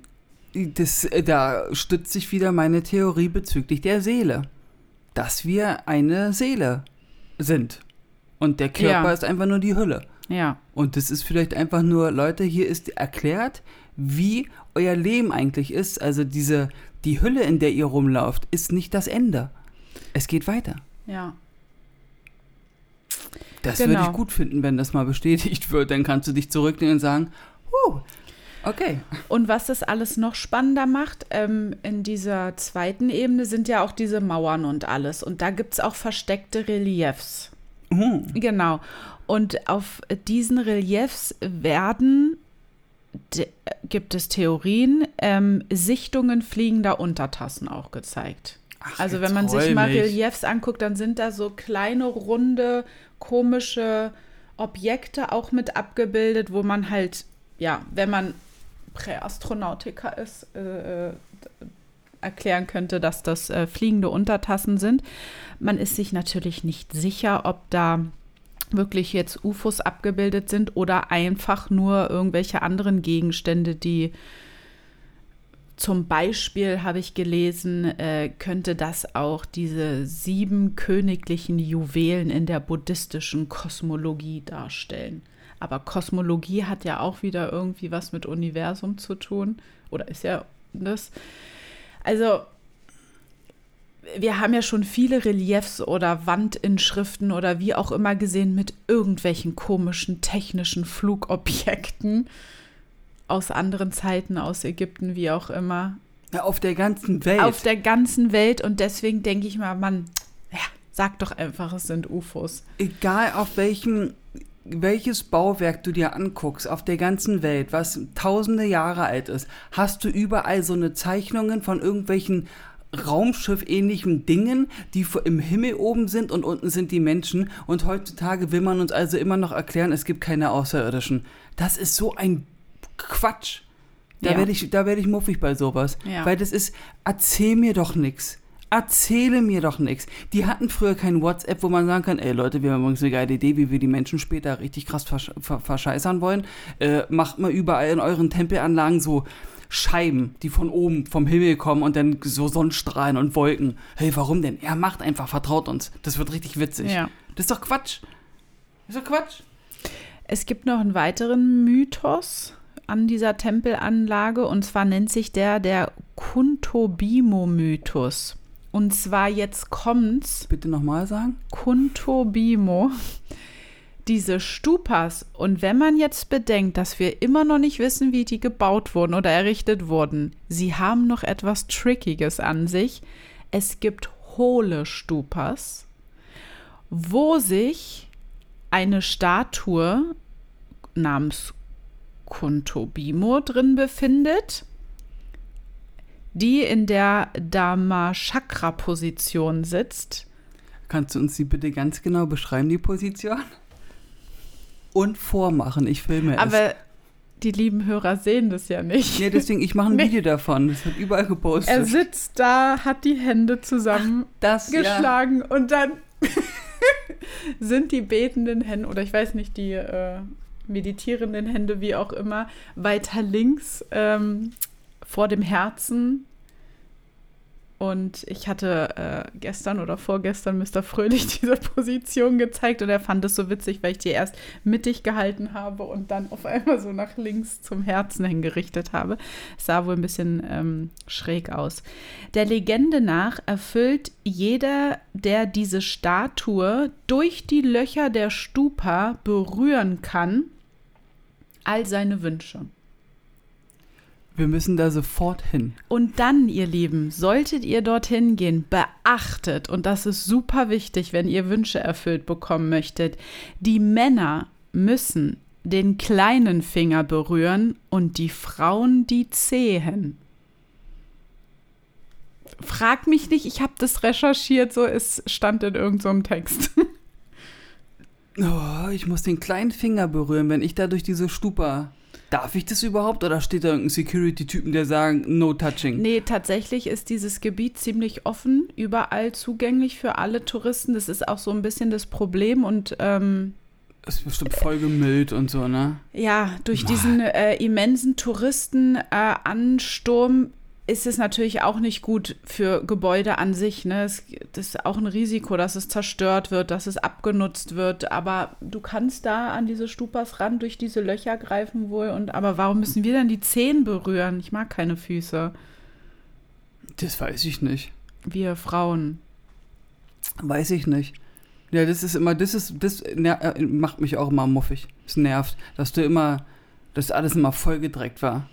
das, äh, da stützt sich wieder meine Theorie bezüglich der Seele. Dass wir eine Seele sind. Und der Körper Ja. ist einfach nur die Hülle. Ja. Und das ist vielleicht einfach nur, Leute, hier ist erklärt, wie euer Leben eigentlich ist. Also diese, die Hülle, in der ihr rumlauft, ist nicht das Ende. Es geht weiter. Ja. Das Genau. würde ich gut finden, wenn das mal bestätigt [laughs] wird. Dann kannst du dich zurücknehmen und sagen, huh, okay. Und was das alles noch spannender macht, ähm, in dieser zweiten Ebene sind ja auch diese Mauern und alles. Und da gibt es auch versteckte Reliefs. Uh, Genau. Und auf diesen Reliefs werden, de, gibt es Theorien, ähm, Sichtungen fliegender Untertassen auch gezeigt. Ach, Also wenn man sich mal. Reliefs anguckt, dann sind da so kleine, runde, komische Objekte auch mit abgebildet, wo man halt, ja, wenn man Präastronautiker ist, äh, äh, erklären könnte, dass das äh, fliegende Untertassen sind. Man ist sich natürlich nicht sicher, ob da wirklich jetzt UFOs abgebildet sind oder einfach nur irgendwelche anderen Gegenstände, die zum Beispiel habe ich gelesen, äh, könnte das auch diese sieben königlichen Juwelen in der buddhistischen Kosmologie darstellen. Aber Kosmologie hat ja auch wieder irgendwie was mit Universum zu tun. Oder ist ja das. Also, wir haben ja schon viele Reliefs oder Wandinschriften oder wie auch immer gesehen mit irgendwelchen komischen technischen Flugobjekten aus anderen Zeiten, aus Ägypten, wie auch immer, Ja, auf der ganzen Welt. auf der ganzen Welt. Und deswegen denke ich mal, Mann, ja, sag doch einfach, es sind UFOs. Egal auf welchem, welches Bauwerk du dir anguckst, auf der ganzen Welt, was tausende Jahre alt ist, hast du überall so eine Zeichnungen von irgendwelchen Raumschiff-ähnlichen Dingen, die im Himmel oben sind und unten sind die Menschen. Und heutzutage will man uns also immer noch erklären, es gibt keine Außerirdischen. Das ist so ein Quatsch. Da Ja. werde ich, da werd ich muffig bei sowas. Ja. Weil das ist, erzähl mir doch nichts. Erzähle mir doch nichts. Die hatten früher kein WhatsApp, wo man sagen kann, ey Leute, wir haben übrigens eine geile Idee, wie wir die Menschen später richtig krass versch ver verscheißern wollen. Äh, macht mal überall in euren Tempelanlagen so Scheiben, die von oben vom Himmel kommen und dann so Sonnenstrahlen und Wolken. Hey, warum denn? Er macht einfach, vertraut uns. Das wird richtig witzig. Ja. Das ist doch Quatsch. Das ist doch Quatsch. Es gibt noch einen weiteren Mythos an dieser Tempelanlage und zwar nennt sich der der Kuntobimo-Mythos. Und zwar jetzt kommt's, Bitte nochmal sagen. Kuntobimo, diese Stupas. Und wenn man jetzt bedenkt, dass wir immer noch nicht wissen, wie die gebaut wurden oder errichtet wurden, sie haben noch etwas Trickiges an sich. Es gibt hohle Stupas, wo sich eine Statue namens Kuntobimo drin befindet, die in der Dharma-Chakra-Position sitzt. Kannst du uns die bitte ganz genau beschreiben, die Position? Und vormachen, ich filme es. Aber die lieben Hörer sehen das ja nicht. Ja, deswegen, ich mache ein [laughs] Nee. Video davon. Das wird überall gepostet. Er sitzt da, hat die Hände das, ja. zusammengeschlagen und dann [laughs] sind die betenden Hände, oder ich weiß nicht, die äh, meditierenden Hände, wie auch immer, weiter links ähm, vor dem Herzen. Und ich hatte äh, gestern oder vorgestern Mr. Fröhlich [laughs] diese Position gezeigt und er fand es so witzig, weil ich die erst mittig gehalten habe und dann auf einmal so nach links zum Herzen hingerichtet habe. Es sah wohl ein bisschen ähm, schräg aus. Der Legende nach erfüllt jeder, der diese Statue durch die Löcher der Stupa berühren kann, all seine Wünsche. Wir müssen da sofort hin. Und dann, ihr Lieben, solltet ihr dorthin gehen, beachtet, und das ist super wichtig, wenn ihr Wünsche erfüllt bekommen möchtet, die Männer müssen den kleinen Finger berühren und die Frauen die Zehen. Frag mich nicht, ich habe das recherchiert, so es stand in irgendeinem Text. [laughs] Oh, ich muss den kleinen Finger berühren, wenn ich da durch diese Stupa. Darf ich das überhaupt? Oder steht da irgendein Security-Typen, der sagt, no touching? Nee, tatsächlich ist dieses Gebiet ziemlich offen, überall zugänglich für alle Touristen. Das ist auch so ein bisschen das Problem und ähm, Ist bestimmt voll gemüllt und so, ne? Ja, durch Mann. diesen äh, immensen Touristenansturm ist es natürlich auch nicht gut für Gebäude an sich. Ne? Es, das ist auch ein Risiko, dass es zerstört wird, dass es abgenutzt wird. Aber du kannst da an diese Stupas ran, durch diese Löcher greifen wohl. Und aber warum müssen wir dann die Zehen berühren? Ich mag keine Füße. Das weiß ich nicht. Wir Frauen. Weiß ich nicht. Ja, das ist immer, das ist, das äh, macht mich auch immer muffig. Es nervt, dass du immer, dass alles immer vollgedreckt war.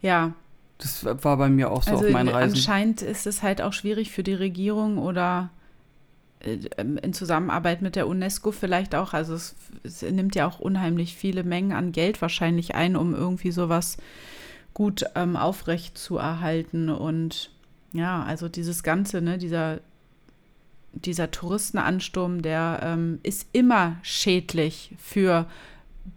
Ja, das war bei mir auch so also auf meinen Reisen. Anscheinend ist es halt auch schwierig für die Regierung oder äh, in Zusammenarbeit mit der UNESCO vielleicht auch. Also es, es, nimmt ja auch unheimlich viele Mengen an Geld wahrscheinlich ein, um irgendwie sowas gut ähm, aufrecht zu erhalten. Und ja, also dieses Ganze, ne, dieser, dieser Touristenansturm, der ähm, ist immer schädlich für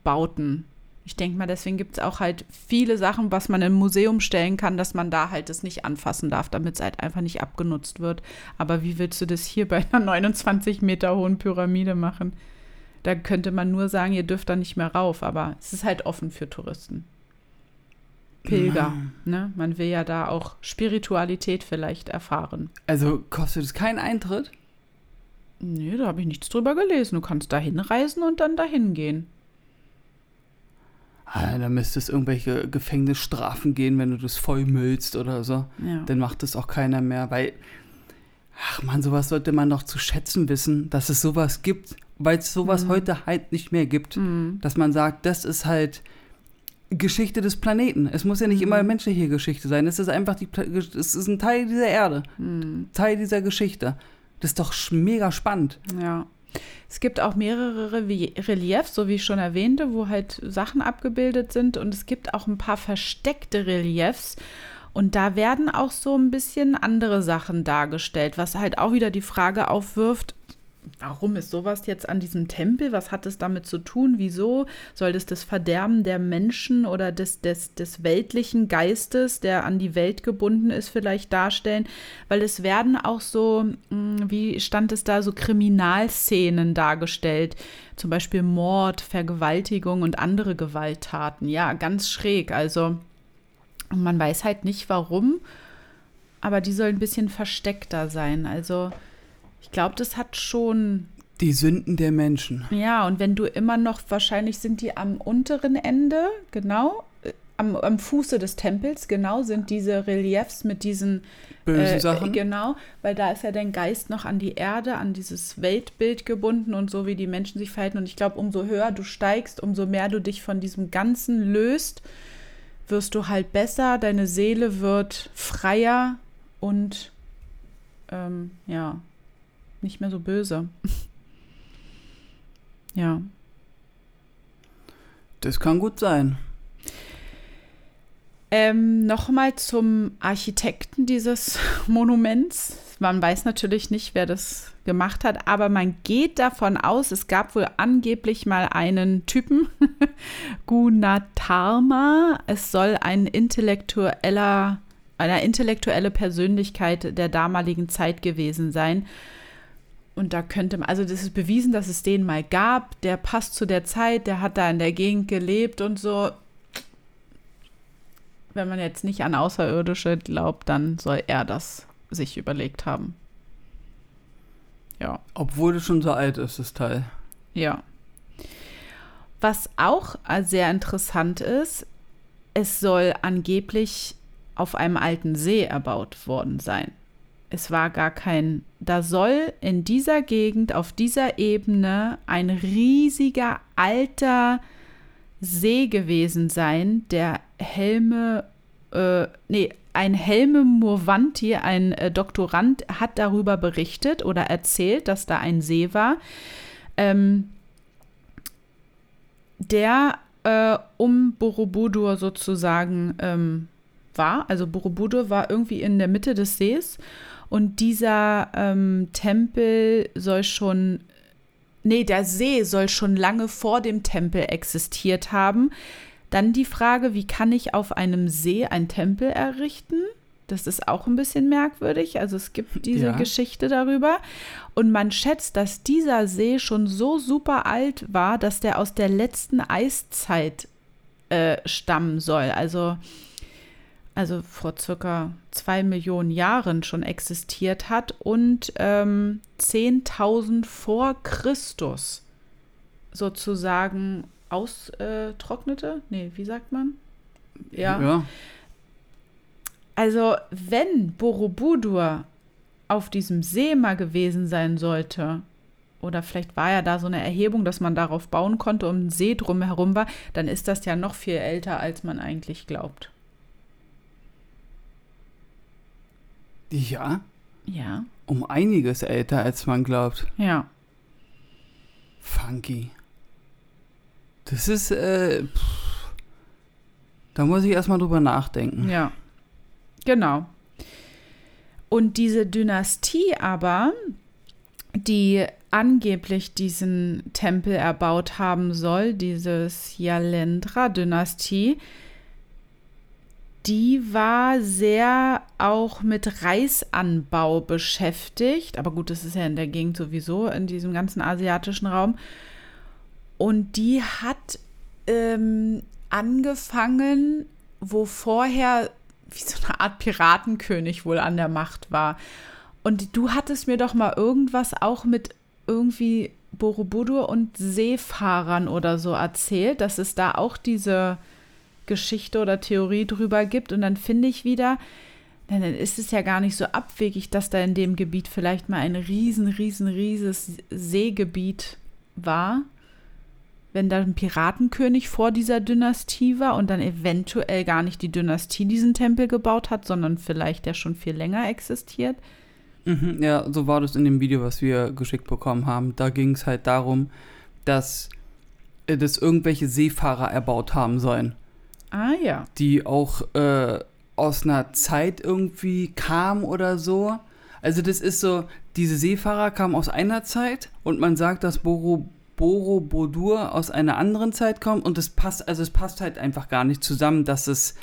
Bauten ich denke mal, deswegen gibt es auch halt viele Sachen, was man im Museum stellen kann, dass man da halt das nicht anfassen darf, damit es halt einfach nicht abgenutzt wird. Aber wie willst du das hier bei einer [laughs] 29 Meter hohen Pyramide machen? Da könnte man nur sagen, ihr dürft da nicht mehr rauf, aber es ist halt offen für Touristen. Pilger, ne? Man will ja da auch Spiritualität vielleicht erfahren. Also kostet es keinen Eintritt? Nee, da habe ich nichts drüber gelesen. Du kannst da hinreisen und dann dahin gehen. Ah, da müsste es irgendwelche Gefängnisstrafen gehen, wenn du das vollmüllst oder so. Ja. Dann macht das auch keiner mehr, weil, ach man, sowas sollte man noch zu schätzen wissen, dass es sowas gibt, weil es sowas mhm. heute halt nicht mehr gibt. Mhm. Dass man sagt, das ist halt Geschichte des Planeten. Es muss ja nicht mhm. immer menschliche Geschichte sein. Es ist einfach die, es ist ein Teil dieser Erde, mhm. Teil dieser Geschichte. Das ist doch mega spannend. Ja. Es gibt auch mehrere Reliefs, so wie ich schon erwähnte, wo halt Sachen abgebildet sind. Und es gibt auch ein paar versteckte Reliefs. Und da werden auch so ein bisschen andere Sachen dargestellt, was halt auch wieder die Frage aufwirft, warum ist sowas jetzt an diesem Tempel? Was hat es damit zu tun? Wieso soll das das Verderben der Menschen oder des, des, des weltlichen Geistes, der an die Welt gebunden ist, vielleicht darstellen? Weil es werden auch so, hm, wie stand es da, so Kriminalszenen dargestellt. Zum Beispiel Mord, Vergewaltigung und andere Gewalttaten. Ja, ganz schräg. Also man weiß halt nicht warum, aber die soll ein bisschen versteckter sein. Also ich glaube, das hat schon. Die Sünden der Menschen. Ja, und wenn du immer noch, wahrscheinlich sind die am unteren Ende, genau, äh, am, am Fuße des Tempels, genau, sind diese Reliefs mit diesen bösen äh, Sachen. Genau, weil da ist ja dein Geist noch an die Erde, an dieses Weltbild gebunden und so, wie die Menschen sich verhalten. Und ich glaube, umso höher du steigst, umso mehr du dich von diesem Ganzen löst, wirst du halt besser, deine Seele wird freier und ähm, ja, nicht mehr so böse. [laughs] ja. Das kann gut sein. Ähm, Nochmal zum Architekten dieses [laughs] Monuments. Man weiß natürlich nicht, wer das gemacht hat, aber man geht davon aus, es gab wohl angeblich mal einen Typen, [laughs] Gunatarma. Es soll ein intellektueller, eine intellektuelle Persönlichkeit der damaligen Zeit gewesen sein. Und da könnte man, also das ist bewiesen, dass es den mal gab, der passt zu der Zeit, der hat da in der Gegend gelebt und so. Wenn man jetzt nicht an Außerirdische glaubt, dann soll er das sich überlegt haben. Ja. Obwohl es schon so alt ist, das Teil. Ja. Was auch sehr interessant ist, es soll angeblich auf einem alten See erbaut worden sein. Es war gar kein, da soll in dieser Gegend, auf dieser Ebene ein riesiger alter See gewesen sein, der Helme, äh, nee, ein Helme Murvanti, ein äh, Doktorand, hat darüber berichtet oder erzählt, dass da ein See war, ähm, der äh, um Borobudur sozusagen ähm, war. Also Borobudur war irgendwie in der Mitte des Sees und dieser ähm, Tempel soll schon, nee, der See soll schon lange vor dem Tempel existiert haben. Dann die Frage, wie kann ich auf einem See einen Tempel errichten? Das ist auch ein bisschen merkwürdig. Also es gibt diese ja. Geschichte darüber. Und man schätzt, dass dieser See schon so super alt war, dass der aus der letzten Eiszeit äh, stammen soll. Also also vor circa zwei Millionen Jahren schon existiert hat und ähm, 10.000 vor Christus sozusagen austrocknete. nee, wie sagt man? Ja. ja. Also, wenn Borobudur auf diesem See mal gewesen sein sollte, oder vielleicht war ja da so eine Erhebung, dass man darauf bauen konnte und ein See drumherum war, dann ist das ja noch viel älter, als man eigentlich glaubt. Ja? Ja. Um einiges älter, als man glaubt. Ja. Funky. Das ist, äh, pff, da muss ich erstmal drüber nachdenken. Ja. Genau. Und diese Dynastie aber, die angeblich diesen Tempel erbaut haben soll, dieses Yalendra-Dynastie, die war sehr auch mit Reisanbau beschäftigt. Aber gut, das ist ja in der Gegend sowieso, in diesem ganzen asiatischen Raum. Und die hat ähm, angefangen, wo vorher wie so eine Art Piratenkönig wohl an der Macht war. Und du hattest mir doch mal irgendwas auch mit irgendwie Borobudur und Seefahrern oder so erzählt, dass es da auch diese Geschichte oder Theorie drüber gibt. Und dann finde ich wieder, dann ist es ja gar nicht so abwegig, dass da in dem Gebiet vielleicht mal ein riesen, riesen, rieses Seegebiet war. Wenn da ein Piratenkönig vor dieser Dynastie war und dann eventuell gar nicht die Dynastie diesen Tempel gebaut hat, sondern vielleicht der schon viel länger existiert. Mhm, ja, so war das in dem Video, was wir geschickt bekommen haben. Da ging es halt darum, dass äh, das irgendwelche Seefahrer erbaut haben sollen. Ah ja. Die auch äh, aus einer Zeit irgendwie kamen oder so. Also das ist so, diese Seefahrer kamen aus einer Zeit und man sagt, dass Boro, Borobudur aus einer anderen Zeit kommt und es passt, also es passt halt einfach gar nicht zusammen, dass es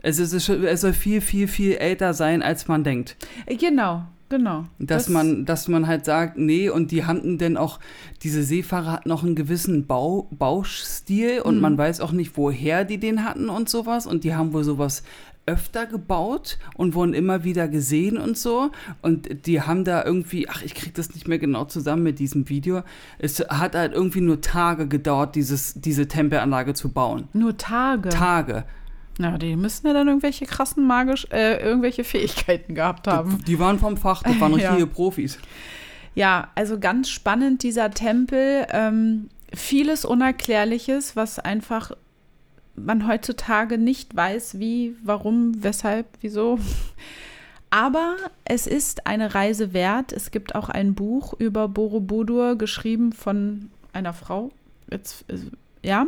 es, ist, es soll viel, viel, viel älter sein, als man denkt. Genau, Genau. Dass das man, dass man halt sagt, nee, und die hatten denn auch, diese Seefahrer hatten noch einen gewissen Bau, Baustil und mhm. man weiß auch nicht, woher die den hatten und sowas. Und die haben wohl sowas öfter gebaut und wurden immer wieder gesehen und so. Und die haben da irgendwie, ach, ich krieg das nicht mehr genau zusammen mit diesem Video. Es hat halt irgendwie nur Tage gedauert, dieses, diese Tempelanlage zu bauen. Nur Tage? Tage. Ja, die müssen ja dann irgendwelche krassen magisch, äh, irgendwelche Fähigkeiten gehabt haben. Die, die waren vom Fach, die waren [laughs] richtige ja. Profis. Ja, also ganz spannend dieser Tempel. Ähm, vieles Unerklärliches, was einfach man heutzutage nicht weiß, wie, warum, weshalb, wieso. Aber es ist eine Reise wert. Es gibt auch ein Buch über Borobudur, geschrieben von einer Frau. Jetzt, äh, ja,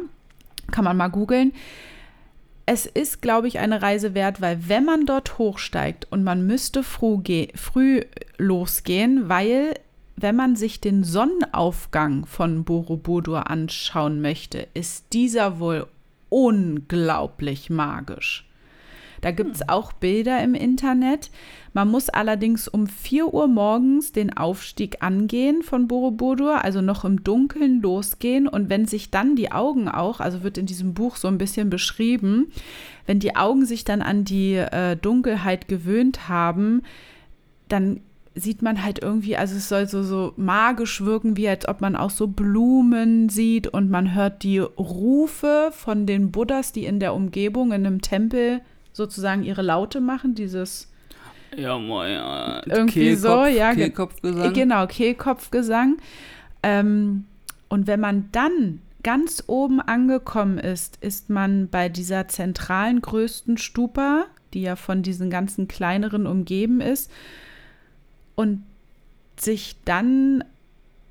kann man mal googeln es ist, glaube ich, eine Reise wert, weil wenn man dort hochsteigt und man müsste früh, früh losgehen, weil wenn man sich den Sonnenaufgang von Borobudur anschauen möchte, ist dieser wohl unglaublich magisch. Da gibt es hm. auch Bilder im Internet. Man muss allerdings um 4 Uhr morgens den Aufstieg angehen von Borobudur, also noch im Dunkeln losgehen. Und wenn sich dann die Augen auch, also wird in diesem Buch so ein bisschen beschrieben, wenn die Augen sich dann an die äh, Dunkelheit gewöhnt haben, dann sieht man halt irgendwie, also es soll so, so magisch wirken, wie als ob man auch so Blumen sieht und man hört die Rufe von den Buddhas, die in der Umgebung in einem Tempel sozusagen ihre Laute machen, dieses ja, mal, ja. irgendwie Kehlkopf, so, ja, Kehlkopfgesang. Genau, Kehlkopfgesang. Ähm, und wenn man dann ganz oben angekommen ist, ist man bei dieser zentralen größten Stupa, die ja von diesen ganzen kleineren umgeben ist, und sich dann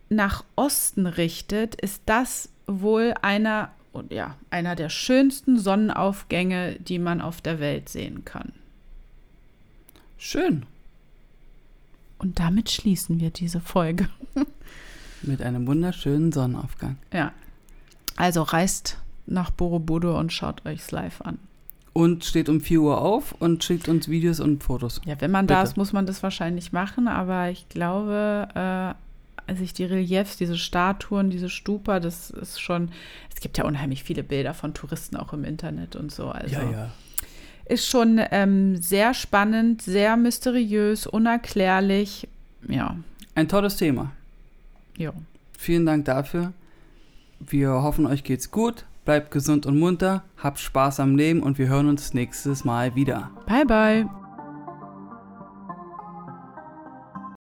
nach Osten richtet, ist das wohl einer und ja, einer der schönsten Sonnenaufgänge, die man auf der Welt sehen kann. Schön. Und damit schließen wir diese Folge. [laughs] Mit einem wunderschönen Sonnenaufgang. Ja. Also reist nach Borobudur und schaut euch's live an. Und steht um 4 Uhr auf und schickt uns Videos und Fotos. Ja, wenn man Bitte. da ist, muss man das wahrscheinlich machen, aber ich glaube, äh, sich die Reliefs, diese Statuen, diese Stupa, das ist schon, es gibt ja unheimlich viele Bilder von Touristen auch im Internet und so. Also ja, ja. ist schon ähm, sehr spannend, sehr mysteriös, unerklärlich. Ja. Ein tolles Thema. Ja. Vielen Dank dafür. Wir hoffen, euch geht's gut. Bleibt gesund und munter, habt Spaß am Leben und wir hören uns nächstes Mal wieder. Bye, bye.